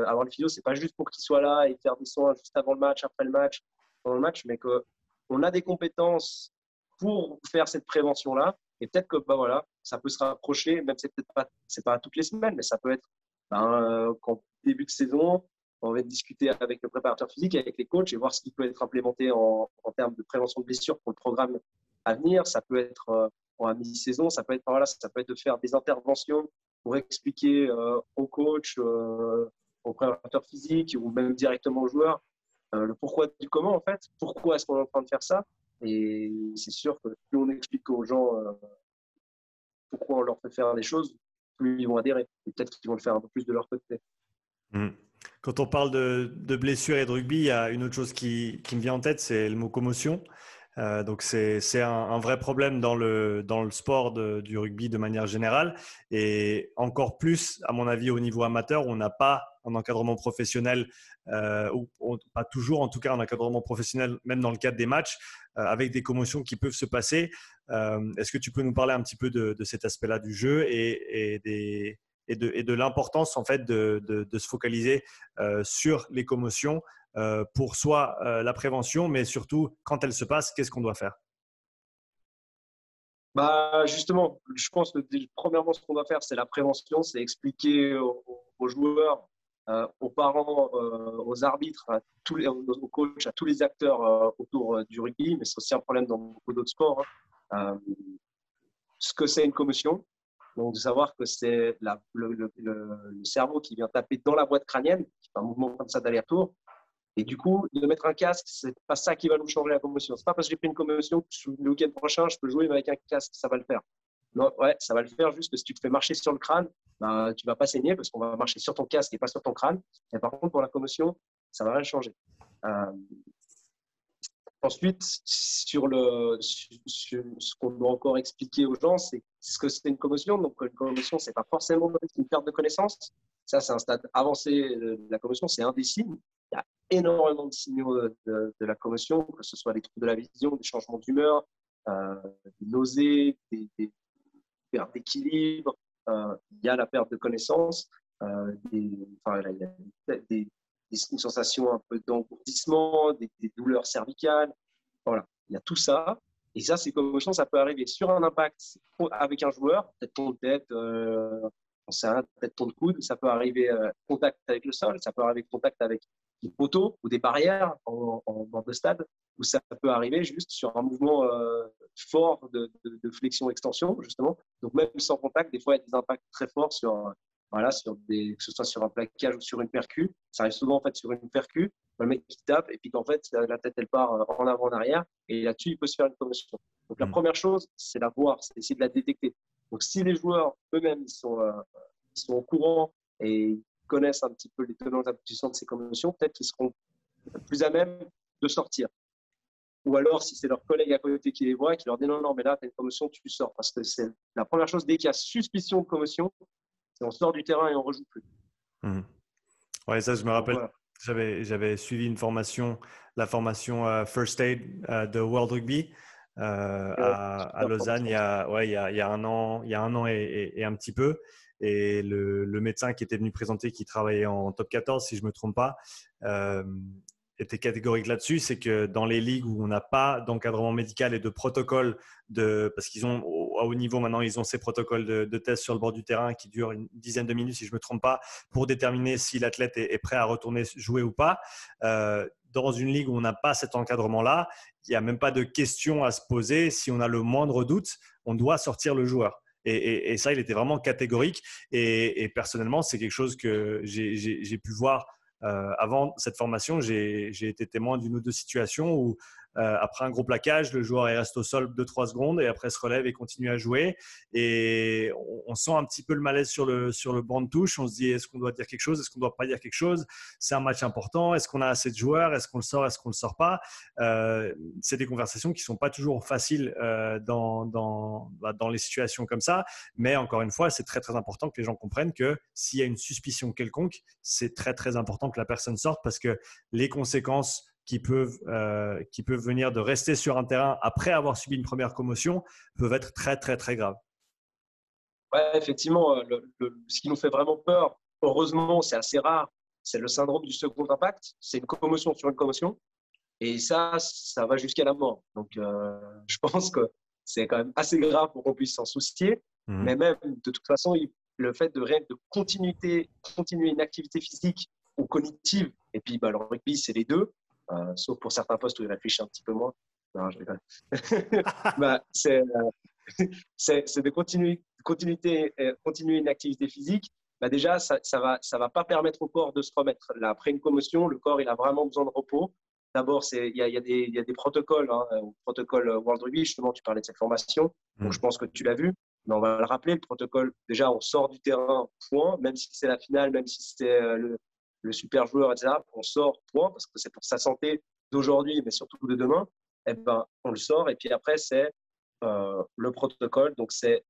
Avoir le physio, c'est pas juste pour qu'il soit là et faire des soins juste avant le match, après le match, pendant le match, mais qu'on a des compétences pour faire cette prévention-là. Et peut-être que bah voilà, ça peut se rapprocher, même c'est peut-être pas, pas toutes les semaines, mais ça peut être ben, euh, quand début de saison, on va discuter avec le préparateur physique, avec les coachs et voir ce qui peut être implémenté en, en termes de prévention de blessures pour le programme à venir. Ça peut être euh, en mi-saison, ça peut être voilà, ça peut être de faire des interventions pour expliquer euh, aux coachs, euh, aux préparateurs physiques ou même directement aux joueurs euh, le pourquoi du comment en fait. Pourquoi est-ce qu'on est en train de faire ça? Et c'est sûr que plus on explique aux gens pourquoi on leur fait faire des choses, plus ils vont adhérer. Peut-être qu'ils vont le faire un peu plus de leur côté. Hmm. Quand on parle de, de, blessures et de rugby, il y a une autre chose qui me vient en tête, c'est le mot commotion. Euh, donc c'est un, un, vrai problème dans le, dans le sport du rugby de manière générale et encore plus, à mon avis, au niveau amateur, on n'a pas un encadrement professionnel, euh, ou pas toujours en tout cas un encadrement professionnel, même dans le cadre des matchs, euh, avec des commotions qui peuvent se passer. Est-ce que tu peux nous parler un petit peu de, cet aspect-là du jeu et, de, l'importance en fait de, se focaliser euh, sur les commotions euh, pour soit la prévention, mais surtout quand elles se passent, qu'est-ce qu'on doit faire? Bah, Justement, je pense que premièrement, ce qu'on doit faire, c'est la prévention, c'est expliquer aux, joueurs, euh, aux parents, euh, aux arbitres, aux coachs, à tous les acteurs euh, autour du rugby, mais c'est aussi un problème dans beaucoup d'autres sports, hein, ce que c'est une commotion. Donc, de savoir que c'est le, cerveau qui vient taper dans la boîte crânienne, qui fait un mouvement comme ça d'aller-retour, et du coup, de mettre un casque, c'est pas ça qui va nous changer la commotion. C'est pas parce que j'ai pris une commotion que le week-end prochain, je peux jouer avec un casque, ça va le faire. Non, ouais, ça va le faire juste que si tu te fais marcher sur le crâne, ben, tu vas pas saigner parce qu'on va marcher sur ton casque et pas sur ton crâne. Et par contre, pour la commotion, ça va rien changer. Euh, ensuite, sur, le, ce qu'on doit encore expliquer aux gens, c'est ce que c'est une commotion. Donc, une commotion, c'est pas forcément une perte de connaissance. Ça, c'est un stade avancé de la commotion, c'est un des signes. Il y a énormément de signaux de, la commotion, que ce soit les troubles de la vision, des changements d'humeur, euh, des nausées, des, pertes d'équilibre, euh, il y a la perte de connaissance, euh, des, enfin, il y a des, des, sensations un peu d'engourdissement, des, douleurs cervicales. Voilà, il y a tout ça. Et ça, ces commotions, ça peut arriver sur un impact avec un joueur, peut-être ton tête, euh, peut-être ton coude, ça peut arriver euh, contact avec le sol, ça peut arriver contact avec des poteaux ou des barrières en, bord de stade, ou ça peut arriver juste sur un mouvement euh, fort de, flexion-extension, justement. Donc même sans contact, des fois, il y a des impacts très forts sur, voilà, sur des, que ce soit sur un plaquage ou sur une percu. Ça arrive souvent en fait sur une percu, le mec qui tape et puis qu'en fait la tête elle part euh, en avant en arrière et là-dessus il peut se faire une commotion. Donc la mmh. première chose, c'est la voir, c'est essayer de la détecter. Donc si les joueurs eux-mêmes ils sont, euh, ils sont au courant et connaissent un petit peu les tenants et aboutissants de ces commotions, peut-être qu'ils seront plus à même de sortir. Ou alors, si c'est leur collègue à côté qui les voit, qui leur dit non, non, mais là, tu as une commotion, tu sors. Parce que c'est la première chose, dès qu'il y a suspicion de commotion, on sort du terrain et on ne rejoue plus. Mmh. Ouais, ça, je me rappelle. J'avais suivi une formation, la formation euh, First Aid euh, de World Rugby euh, à, Lausanne il y, a, ouais, il, y a, il y a un an, il y a un an et, et un petit peu. Et le, le, médecin qui était venu présenter, qui travaillait en top 14, si je ne me trompe pas, euh, était catégorique là-dessus. C'est que dans les ligues où on n'a pas d'encadrement médical et de protocole, de, parce qu'ils ont à haut niveau maintenant, ils ont ces protocoles de, de tests sur le bord du terrain qui durent une dizaine de minutes, si je ne me trompe pas, pour déterminer si l'athlète est, prêt à retourner jouer ou pas. Euh, dans une ligue où on n'a pas cet encadrement-là, il n'y a même pas de question à se poser. Si on a le moindre doute, on doit sortir le joueur. Et, ça, il était vraiment catégorique. Et, personnellement, c'est quelque chose que j'ai pu voir avant cette formation. J'ai été témoin d'une ou deux situations où euh, après un gros plaquage, le joueur reste au sol 2-3 secondes et après se relève et continue à jouer. Et on, sent un petit peu le malaise sur le, sur le banc de touche. On se dit est-ce qu'on doit dire quelque chose? Est-ce qu'on ne doit pas dire quelque chose? C'est un match important. Est-ce qu'on a assez de joueurs? Est-ce qu'on le sort? Est-ce qu'on ne le sort pas? Euh, C'est des conversations qui ne sont pas toujours faciles euh, dans, dans, bah, dans les situations comme ça. Mais encore une fois, c'est très très important que les gens comprennent que s'il y a une suspicion quelconque, c'est très très important que la personne sorte parce que les conséquences qui peuvent, euh, qui peuvent venir de rester sur un terrain après avoir subi une première commotion peuvent être très, très, très graves. Oui, effectivement, euh, ce qui nous fait vraiment peur, heureusement, c'est assez rare, c'est le syndrome du second impact. C'est une commotion sur une commotion. Et ça, ça va jusqu'à la mort. Donc, euh, je pense que c'est quand même assez grave pour qu'on puisse s'en soucier. Mmh. Mais même, de toute façon, le fait de, de continuer, continuer une activité physique ou cognitive, et puis bah, le rugby, c'est les deux, euh, sauf pour certains postes où il réfléchit un petit peu moins. Non, je bah, c'est, euh, c'est, de continuer, continuer, euh, continuer une activité physique. Bah déjà, ça ne va, ça va pas permettre au corps de se remettre. Là, après une commotion, le corps il a vraiment besoin de repos. D'abord, il y, y, y a, des protocoles, hein, protocole World Rugby, justement, tu parlais de cette formation, donc mm. je pense que tu l'as vu. Mais on va le rappeler, le protocole, déjà, on sort du terrain, point, même si c'est la finale, même si c'est le, le super joueur, etc., on sort, point, parce que c'est pour sa santé d'aujourd'hui, mais surtout de demain, eh ben, on le sort. Et puis après, c'est euh, le protocole. Donc, c'est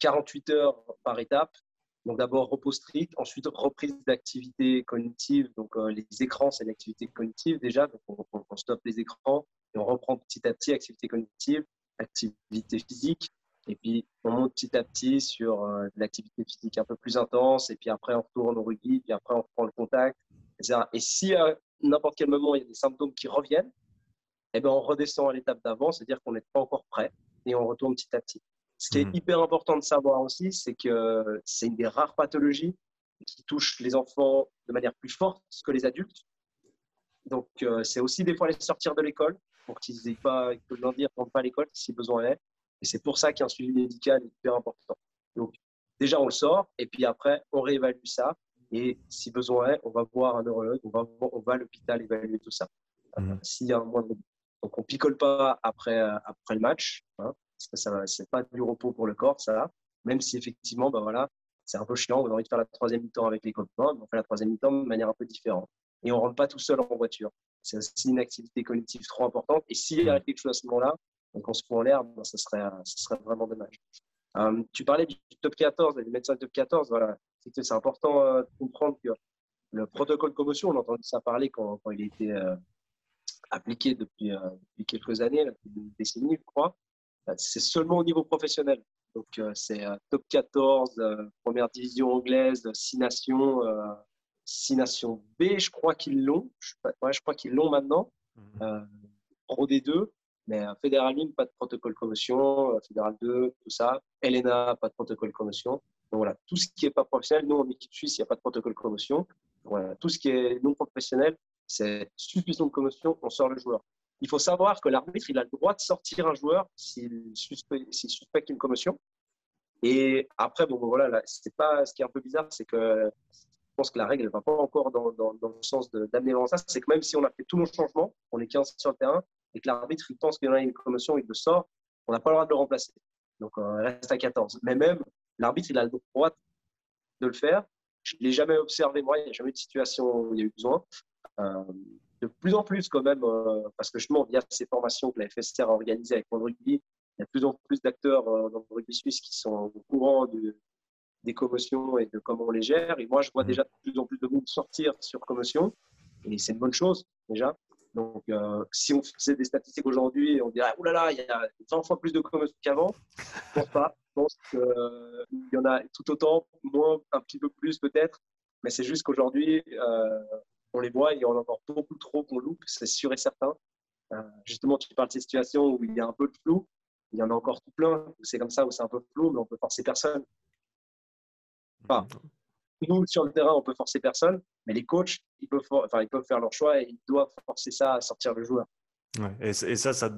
48 heures par étape. Donc, d'abord, repos strict. Ensuite, reprise d'activité cognitive. Donc, euh, les écrans, c'est l'activité cognitive déjà. Donc, on, on, stoppe les écrans et on reprend petit à petit activité cognitive, activité physique. Et puis, on monte petit à petit sur euh, l'activité physique un peu plus intense. Et puis après, on retourne au rugby. Puis après, on reprend le contact, etc. Et si à n'importe quel moment, il y a des symptômes qui reviennent, eh ben, on redescend à l'étape d'avant, c'est-à-dire qu'on n'est pas encore prêt. et on retourne petit à petit. Ce qui est mhm. hyper important de savoir aussi, c'est que c'est une des rares pathologies qui touche les enfants de manière plus forte que les adultes. Donc, euh, c'est aussi des fois les sortir de l'école pour qu'ils n'aient pas, que leur dire, pas à l'école si besoin est. Et c'est pour ça qu'un suivi médical est hyper important. Donc, déjà, on le sort et puis après, on réévalue ça. Et si besoin est, on va voir un neurologue, on va, on va à l'hôpital évaluer tout ça. Mhm. S'il y a un moindre. Donc, on picole pas après, euh, après le match, hein, parce que ça c'est pas du repos pour le corps, ça. Même si effectivement, ben voilà, c'est un peu chiant, on a envie de faire la troisième mi-temps avec les copains, mais on fait la troisième mi-temps de manière un peu différente. Et on rentre pas tout seul en voiture. C'est aussi une activité cognitive trop importante. Et s'il y a quelque chose à ce moment-là, donc on se fout en l'air, ben, ce, serait, ce serait vraiment dommage. Euh, tu parlais du top 14, du médecin top 14, voilà. C'est important euh, de comprendre que le protocole de commotion, on a entendu ça parler quand, quand il a été euh, appliqué depuis, depuis, quelques années, depuis une décennie, je crois. C'est seulement au niveau professionnel. Donc, c'est top 14, première division anglaise, 6 nations, 6 nations B, je crois qu'ils l'ont. Je, je, crois qu'ils l'ont maintenant. Mhm. Pro D2. Mais euh, Fédéral 1, pas de protocole commotion. Euh, Fédéral 2, tout ça. Elena, pas de protocole commotion. Donc voilà, tout ce qui n'est pas professionnel, nous en équipe suisse, il n'y a pas de protocole commotion. Voilà, tout ce qui est non professionnel, c'est suspicion de commotion, on sort le joueur. Il faut savoir que l'arbitre, il a le droit de sortir un joueur s'il suspecte, une commotion. Et après, bon, voilà, c'est pas, ce qui est un peu bizarre, c'est que je pense que la règle ne va pas encore dans, dans, le sens d'amener ça. C'est que même si on a fait tous nos changements, on est 15 sur le terrain, et que l'arbitre il pense qu'il y a une commotion, il le sort, on n'a pas le droit de le remplacer. Donc on reste à 14. Mais même l'arbitre, il a le droit de le faire. Je ne l'ai jamais observé, moi, il n'y a jamais eu de situation où il y a eu besoin. Euh, de plus en plus, quand même, euh, parce que justement, via ces formations que la FSR a organisées avec le rugby, il y a de plus en plus d'acteurs euh, dans le rugby suisse qui sont au courant des commotions et de comment on les gère. Et moi, je vois mmh. déjà de plus en plus de monde sortir sur commotion. Et c'est une bonne chose, déjà. Donc, euh, si on faisait des statistiques aujourd'hui, on dirait, oulala, il y a 20 fois plus de commotions qu'avant. Je pense pas. Je pense qu'il euh, y en a tout autant, moins, un petit peu plus peut-être. Mais c'est juste qu'aujourd'hui, euh, on les voit, il y en a encore beaucoup trop qu'on loupe, c'est sûr et certain. justement, tu parles de ces situations où il y a un peu de flou. Il y en a encore tout plein. C'est comme ça où c'est un peu flou, mais on peut forcer personne. Enfin, nous, sur le terrain, on peut forcer personne, mais les coachs, ils peuvent, enfin, ils peuvent faire leur choix et ils doivent forcer ça à sortir le joueur. Et, ça, ça,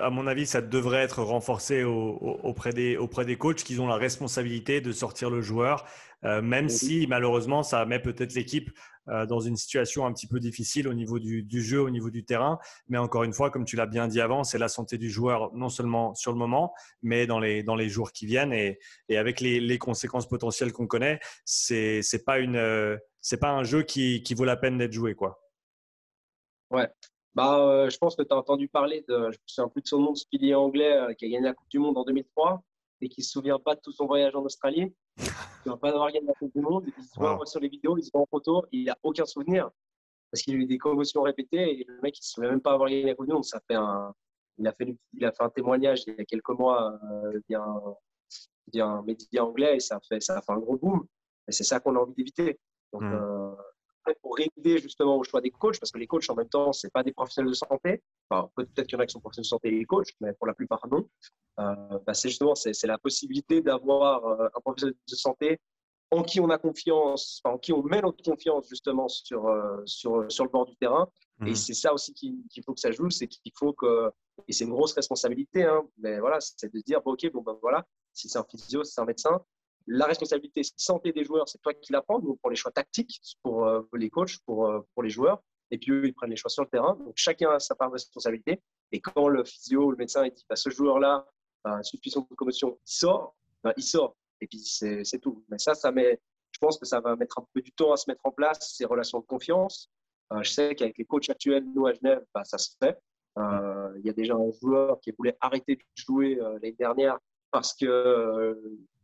à mon avis, ça devrait être renforcé auprès, des, auprès des coachs qui ont la responsabilité de sortir le joueur, euh, même si malheureusement, ça met peut-être l'équipe euh, dans une situation un petit peu difficile au niveau du, jeu, au niveau du terrain. Mais encore une fois, comme tu l'as bien dit avant, c'est la santé du joueur non seulement sur le moment, mais dans les, dans les jours qui viennent. Et, et avec les, les, conséquences potentielles qu'on connaît, c'est n'est pas, une, euh, pas un jeu qui, qui vaut la peine d'être joué. Quoi. Ouais. Bah, euh, je pense que tu as entendu parler de, je ne souviens plus de son nom, ce pilier anglais qui a gagné la Coupe du Monde en 2003 et qui ne se souvient pas de tout son voyage en Australie, qui ne va pas avoir gagné la Coupe du Monde, il se voit sur les vidéos, il se voit en photo, il n'a aucun souvenir parce qu'il a eu des commotions répétées et le mec il ne se souvient même pas avoir gagné la Coupe du Monde. Ça fait un, il, a fait, il a fait un témoignage il y a quelques mois euh, via, un, via, un, média anglais et ça a fait, ça a fait un gros boom. Et c'est ça qu'on a envie d'éviter. Donc, mm. Pour aider justement au choix des coachs, parce que les coachs en même temps, c'est pas des professionnels de santé. Enfin, peut-être qu'il y en a qui sont professionnels de santé et les coachs, mais pour la plupart non. Euh, bah, c'est justement c'est, la possibilité d'avoir euh, un professionnel de santé en qui on a confiance, en qui on met notre confiance justement sur, euh, sur, sur le bord du terrain. Et mmh. c'est ça aussi qu'il, faut que ça joue, c'est qu'il faut que, et c'est une grosse responsabilité, hein, mais voilà, c'est de dire, bon, ok, bon ben voilà, si c'est un physio, si c'est un médecin, la responsabilité santé des joueurs, c'est toi qui la prends. pour les choix tactiques, pour euh, les coachs, pour, euh, pour les joueurs. Et puis eux, ils prennent les choix sur le terrain. Donc chacun a sa part de responsabilité. Et quand le physio le médecin dit bah, ce joueur-là, bah, suspicion de commotion, il sort, bah, il sort. Et puis c'est tout. Mais ça, ça met, je pense que ça va mettre un peu du temps à se mettre en place, ces relations de confiance. Euh, je sais qu'avec les coachs actuels, nous à Genève, ça se fait. Il y a déjà un joueur qui voulait arrêter de jouer l'année dernière parce que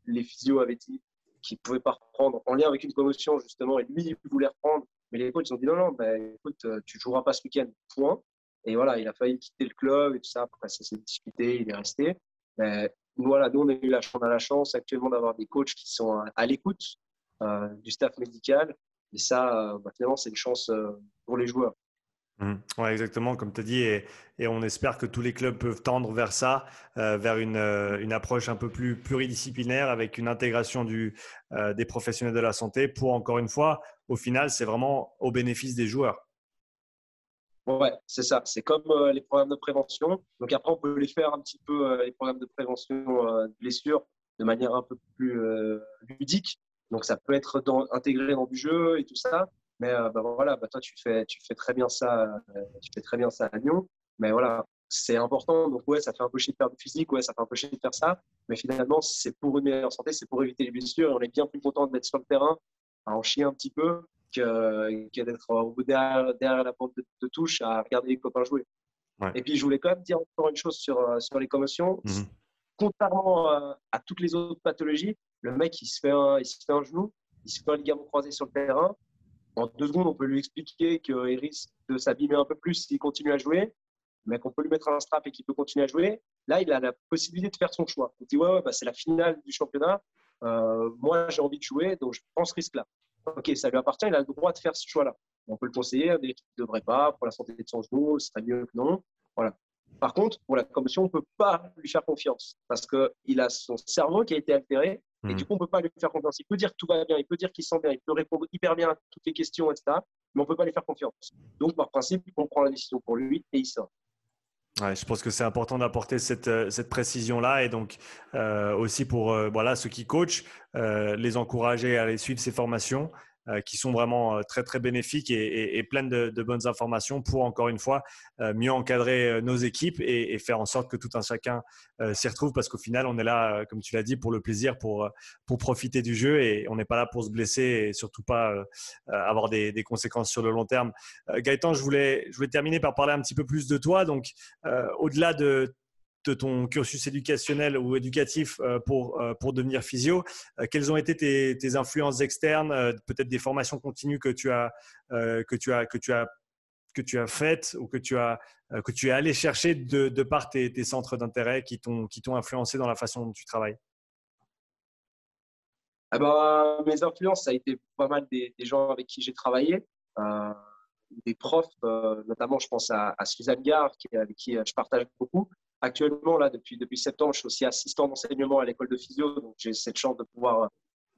les physios avaient dit qu'ils ne pouvaient pas reprendre en lien avec une commotion, justement, et lui, il voulait reprendre. Mais les coachs ont dit non, non, ben, écoute, euh, tu ne joueras pas ce week-end, point. Et voilà, il a failli quitter le club et tout ça. Après, ça s'est discuté, il est resté. Mais voilà, nous, on a eu la, on a la chance actuellement d'avoir des coachs qui sont à, l'écoute euh, du staff médical. Et ça, euh, bah, finalement, c'est une chance pour les joueurs. Mmh. Exactement, comme tu as dit, et, on espère que tous les clubs peuvent tendre vers ça, euh, vers une, euh, une, approche un peu plus pluridisciplinaire avec une intégration euh, des professionnels de la santé pour, encore une fois, au final, c'est vraiment au bénéfice des joueurs. Ouais, c'est ça. C'est comme les programmes de prévention. Donc après, on peut les faire un petit peu, les programmes de prévention de blessures, de manière un peu plus ludique. Donc ça peut être intégré dans du jeu et tout ça. Mais euh, bah, voilà, bah, toi, tu fais, tu fais très bien ça, euh, tu fais très bien ça à Lyon. Mais voilà, c'est important. Donc, ouais, ça fait un peu chier de faire du physique, ouais, ça fait un peu chier de faire ça. Mais finalement, c'est pour une meilleure santé, c'est pour éviter les blessures. Et on est bien plus content d'être sur le terrain, à en chier un petit peu, que, d'être au bout derrière, derrière, la porte de, touche à regarder les copains jouer. Et puis, je voulais quand même dire encore une chose sur, euh, sur les commotions. Mmh Contrairement à, à, toutes les autres pathologies, le mec, il se fait un, il se fait un genou, il se fait un ligament croisé sur le terrain en deux secondes, on peut lui expliquer qu'il risque de s'abîmer un peu plus s'il continue à jouer, mais qu'on peut lui mettre un strap et qu'il peut continuer à jouer. Là, il a la possibilité de faire son choix. Il dit Ouais, ouais bah, c'est la finale du championnat. Euh, moi, j'ai envie de jouer, donc je prends ce risque-là. Ok, ça lui appartient, il a le droit de faire ce choix-là. On peut le conseiller, mais il ne devrait pas, pour la santé de son genou, ce serait mieux que non. Voilà. Par contre, pour la commotion, on ne peut pas lui faire confiance parce qu'il a son cerveau qui a été altéré et hmm. du coup, on ne peut pas lui faire confiance. Il peut dire que tout va bien, il peut dire qu'il sent bien, il peut répondre hyper bien à toutes les questions, etc. Mais on ne peut pas lui faire confiance. Donc, par principe, on prend la décision pour lui et il sort. Ouais, je pense que c'est important d'apporter cette, euh, cette précision-là et donc euh, aussi pour euh, voilà, ceux qui coachent, les encourager à aller suivre ces formations qui sont vraiment euh, très très bénéfiques et, pleines de, bonnes informations pour encore une fois euh, mieux encadrer nos équipes et, faire en sorte que tout un chacun s'y retrouve parce qu'au final on est là comme tu l'as dit pour le plaisir pour pour profiter du jeu et on n'est pas là pour se blesser et surtout pas avoir des, des, conséquences sur le long terme. Gaëtan, je voulais je voulais terminer par parler un petit peu plus de toi donc au-delà de de ton cursus éducationnel ou éducatif euh, pour, euh, pour devenir physio. Euh, quelles ont été tes, influences externes, peut-être des formations continues que tu as, que tu as, que tu as, que tu as faites ou que tu, as, que tu es allé chercher de, par tes, centres d'intérêt qui t'ont influencé dans la façon dont tu travailles? Ah ben, Mes influences, ça a été pas mal des, gens avec qui j'ai travaillé. des profs, notamment je pense à, à Suzanne Gare, qui, avec qui je partage beaucoup, Actuellement, là, depuis, depuis septembre, je suis aussi assistant d'enseignement à l'école de physio, donc j'ai cette chance de pouvoir euh,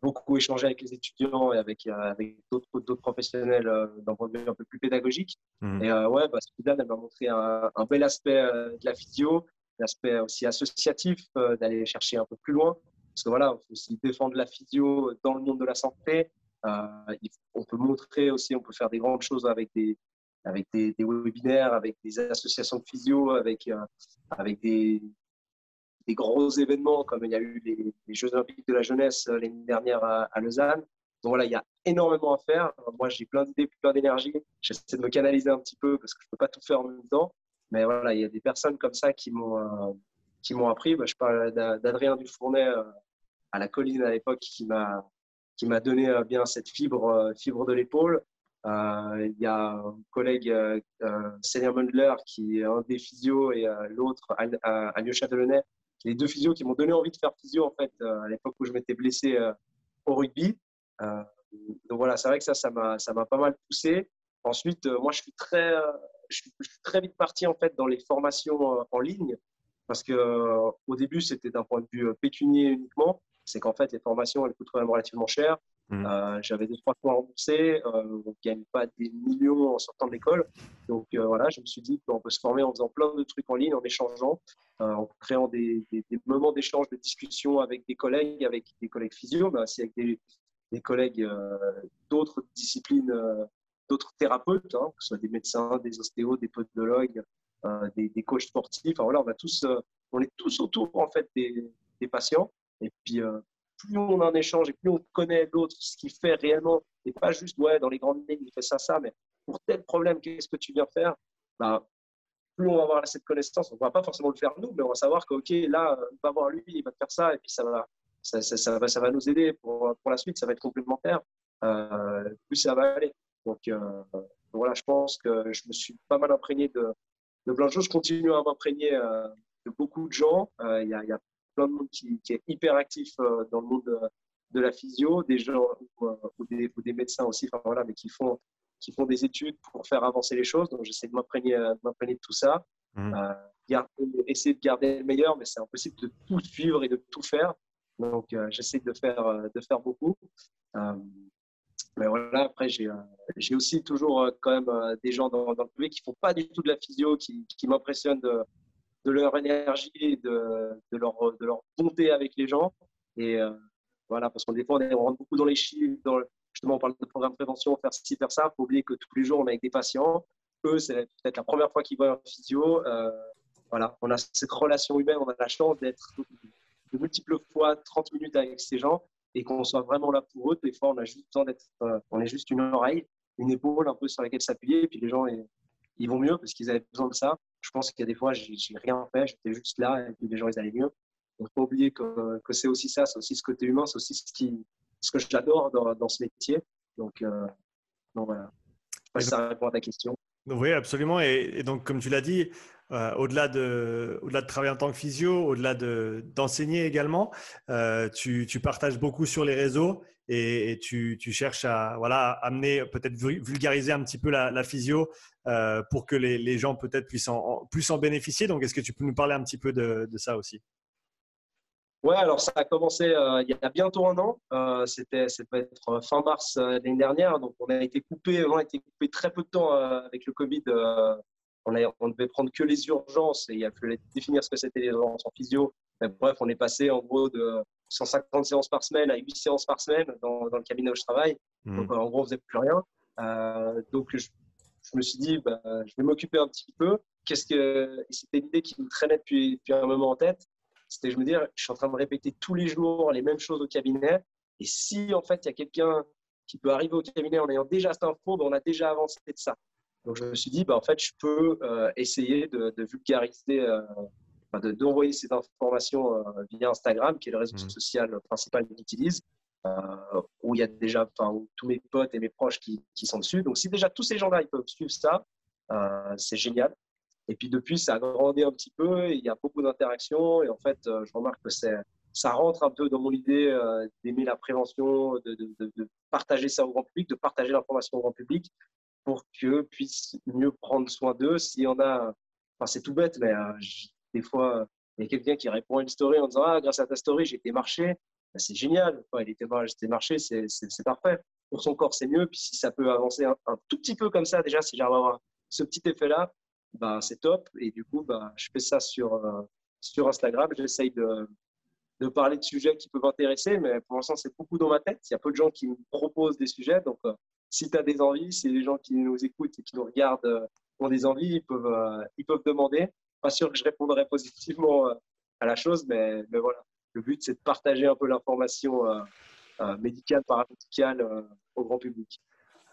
beaucoup échanger avec les étudiants et avec, euh, avec d'autres professionnels euh, d'un point de vue un peu plus pédagogique. Mmh. Et ouais, bah, elle m'a montré un, bel aspect de la physio, l'aspect aussi associatif, d'aller chercher un peu plus loin. Parce que voilà, il faut aussi défendre la physio dans le monde de la santé. on peut montrer aussi, on peut faire des grandes choses avec des, avec des, webinaires, avec des associations de physio, avec, euh, avec des, gros événements comme il y a eu les, Jeux Olympiques de la jeunesse euh, l'année dernière à, Lausanne. Donc voilà, il y a énormément à faire. Moi, j'ai plein d'idées, plein d'énergie. J'essaie de me canaliser un petit peu parce que je ne peux pas tout faire en même temps. Mais voilà, il y a des personnes comme ça qui m'ont euh, appris. Bah, je parle d'Adrien Dufournet à la colline à l'époque qui m'a qui m'a donné bien cette fibre fibre de l'épaule. Euh, il y a un collègue, euh, euh Mundler, qui est un des physios, et euh, l'autre, Alyosha Delaunay, les deux physios qui m'ont donné envie de faire physio en fait à l'époque où je m'étais blessé au rugby. donc voilà, c'est vrai que ça, ça m'a, pas mal poussé. Ensuite, moi, je suis très, je suis, très vite parti en fait dans les formations en ligne parce que au début, c'était d'un point de vue pécunier uniquement. C'est qu'en fait, les formations, elles coûtent quand même relativement cher. Mm. Euh, j'avais deux, trois fois remboursé. Euh, on ne gagne pas des millions en sortant de l'école. Donc euh, voilà, je me suis dit qu'on peut se former en faisant plein de trucs en ligne, en échangeant, en créant des, moments d'échange, de discussion avec des collègues, avec des collègues physio, mais aussi avec des, collègues d'autres disciplines, d'autres thérapeutes, hein, que ce soit des médecins, des ostéos, des podologues, des, coachs sportifs. Enfin, voilà, on, va tous, on est tous autour en fait des patients. Et puis, plus on en échange et plus on connaît l'autre, ce qu'il fait réellement, et pas juste, ouais, dans les grandes lignes, il fait ça, ça, mais pour tel problème, qu'est-ce que tu viens faire bah, Plus on va avoir cette connaissance, on ne va pas forcément le faire nous, mais on va savoir que, OK, là, on va voir lui, il va faire ça, et puis ça va, ça, ça, va, ça va nous aider pour, pour, la suite, ça va être complémentaire. Euh, plus ça va aller. Donc, euh, voilà, je pense que je me suis pas mal imprégné de, de plein de choses. Je continue à m'imprégner euh, de beaucoup de gens. Il y, a plein de monde qui, est hyper actif euh, dans le monde de, la physio, des gens ou, euh, des, médecins aussi, enfin, voilà, mais qui font qui font des études pour faire avancer les choses. Donc, j'essaie de m'imprégner de tout ça. Mmh. essayer de garder le meilleur, mais c'est impossible de tout suivre et de tout faire. Donc, j'essaie de faire, de faire beaucoup. mais voilà, après, j'ai aussi toujours quand même des gens dans, dans le privé qui ne font pas du tout de la physio, qui, qui m'impressionnent de, leur énergie et de, leur, de leur bonté avec les gens. Et euh, voilà, parce qu'on des fois, on, rentre beaucoup dans les chiffres, justement, on parle de programme de prévention, faire ci, faire ça. Il faut oublier que tous les jours, on est avec des patients. Eux, c'est peut-être la première fois qu'ils voient un physio. Euh, voilà, on a cette relation humaine, on a la chance d'être de multiples fois 30 minutes avec ces gens et qu'on soit vraiment là pour eux. Des fois, on a juste besoin d'être, euh, on est juste une oreille, une épaule un peu sur laquelle s'appuyer, et puis les gens, ils vont mieux parce qu'ils avaient besoin de ça je pense qu'il y a des fois, j'ai rien fait, j'étais juste là et puis les gens, ils allaient mieux. Donc, pas oublier que, c'est aussi ça, c'est aussi ce côté humain, c'est aussi ce, qui, ce que j'adore dans, ce métier. Donc, euh, donc voilà. Je sais pas si ça répond à ta question. Oui, absolument. Et, donc, comme tu l'as dit, euh, au-delà de, au de travailler en tant que physio, au-delà d'enseigner également, euh, tu, tu, partages beaucoup sur les réseaux et, tu, cherches à amener, peut-être vulgariser un petit peu la, physio euh, pour que les, gens peut-être puissent en, plus en bénéficier. Donc, est-ce que tu peux nous parler un petit peu de, ça aussi? Ouais, alors ça a commencé euh, il y a bientôt un an. Euh, c'était, peut être fin mars l'année dernière. Donc, on a été coupé, on a été coupé très peu de temps avec le Covid. on, a, devait prendre que les urgences et il a fallu définir ce que c'était en physio. bref, on est passé en gros de 150 séances par semaine à 8 séances par semaine dans, dans le cabinet où je travaille. Mmh. Donc, en gros, on faisait plus rien. donc, je, je me suis dit, bah, je vais m'occuper un petit peu. Qu'est-ce que c'était l'idée qui me traînait depuis, depuis un moment en tête. C'était, je me dire, je suis en train de répéter tous les jours les mêmes choses au cabinet. Et si en fait il y a quelqu'un qui peut arriver au cabinet en ayant déjà cette info, ben, on a déjà avancé de ça. Donc je me suis dit, bah, en fait, je peux euh, essayer de, vulgariser, euh, d'envoyer ces informations euh, via Instagram, qui est le réseau mmh. social principal que j'utilise. Euh, où il y a déjà tous mes potes et mes proches qui, sont dessus. Donc, si déjà tous ces gens-là, ils peuvent suivre ça, euh, c'est génial. Et puis, depuis, ça a grandi un petit peu. il y a beaucoup d'interactions. Et en fait, je remarque que ça rentre un peu dans mon idée d'aimer la prévention, de, partager ça au grand public, de partager l'information au grand public pour qu'eux puissent mieux prendre soin d'eux. S'il y en a, enfin, c'est tout bête, mais des fois, il y a quelqu'un qui répond à une story en disant Ah, grâce à ta story, j'ai été marcher. Bah, c'est génial. il était, marché, c'est parfait. Pour son corps, c'est mieux. Puis si ça peut avancer un, tout petit peu comme ça, déjà, si j'arrive à avoir ce petit effet-là, bah, c'est top. Et du coup, bah, je fais ça sur, euh, sur Instagram. J'essaye de, de parler de sujets qui peuvent intéresser, mais pour l'instant, c'est beaucoup dans ma tête. Il y a peu de gens qui me proposent des sujets. Donc, euh, si tu as des envies, si les gens qui nous écoutent et qui nous regardent euh, ont des envies, ils peuvent, ils peuvent demander. Pas sûr que je répondrai positivement à la chose, mais, mais voilà le but, c'est de partager un peu l'information euh, euh, médicale, paramédicale euh, au grand public.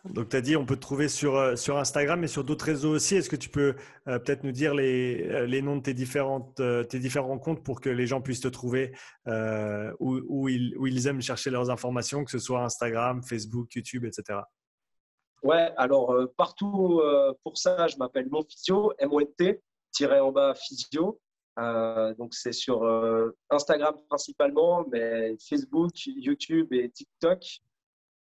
Donc, tu as dit, on peut te trouver sur, sur Instagram et sur d'autres réseaux aussi. Est-ce que tu peux peut-être nous dire les, les, noms de tes, différentes, tes différents comptes pour que les gens puissent te trouver où, où, ils, où, ils, aiment chercher leurs informations, que ce soit Instagram, Facebook, YouTube, etc. Ouais, alors partout pour ça, je m'appelle Mon Physio, M-O-N-T, tiré en bas Physio. Euh, donc c'est sur euh, Instagram principalement, mais Facebook, YouTube et TikTok.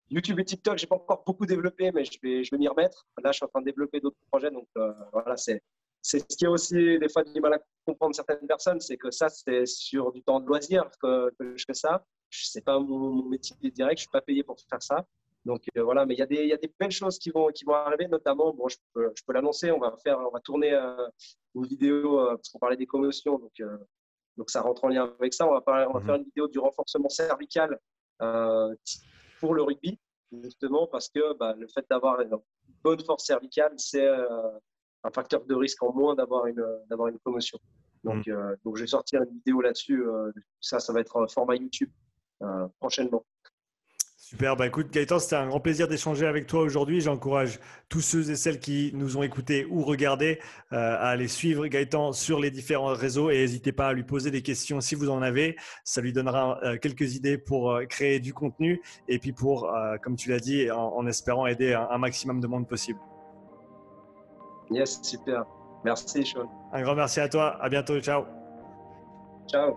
YouTube et TikTok, j'ai pas encore beaucoup développé, mais je vais, je vais m'y remettre. Là, je suis en train de développer d'autres projets, donc euh, voilà, c'est c'est ce qui a aussi des fois du mal à comprendre certaines personnes, c'est que ça, c'est sur du temps de loisir que, je fais ça. C'est pas mon, mon, métier direct, je suis pas payé pour faire ça. Donc voilà, mais il y, a des, y a des belles choses qui vont, qui vont arriver, notamment, bon, je peux, je peux l'annoncer, on va faire, on va tourner une vidéo, euh, parce qu'on parlait des commotions, donc, euh, donc ça rentre en lien avec ça. On va, parler, on va mhm. faire une vidéo du renforcement cervical euh, pour le rugby, justement parce que bah, le fait d'avoir une bonne force cervicale, c'est un facteur de risque en moins d'avoir une, d'avoir une commotion. Donc, mhm. donc, je vais sortir une vidéo là-dessus. ça, ça va être un format YouTube prochainement. Super, bah écoute Gaëtan, c'était un grand plaisir d'échanger avec toi aujourd'hui. J'encourage tous ceux et celles qui nous ont écoutés ou regardés euh, à aller suivre Gaëtan sur les différents réseaux et n'hésitez pas à lui poser des questions si vous en avez. Ça lui donnera euh, quelques idées pour euh, créer du contenu et puis pour, comme tu l'as dit, en, espérant aider un, un, maximum de monde possible. Yes, super. Merci Sean. Un grand merci à toi. À bientôt. Ciao. Ciao.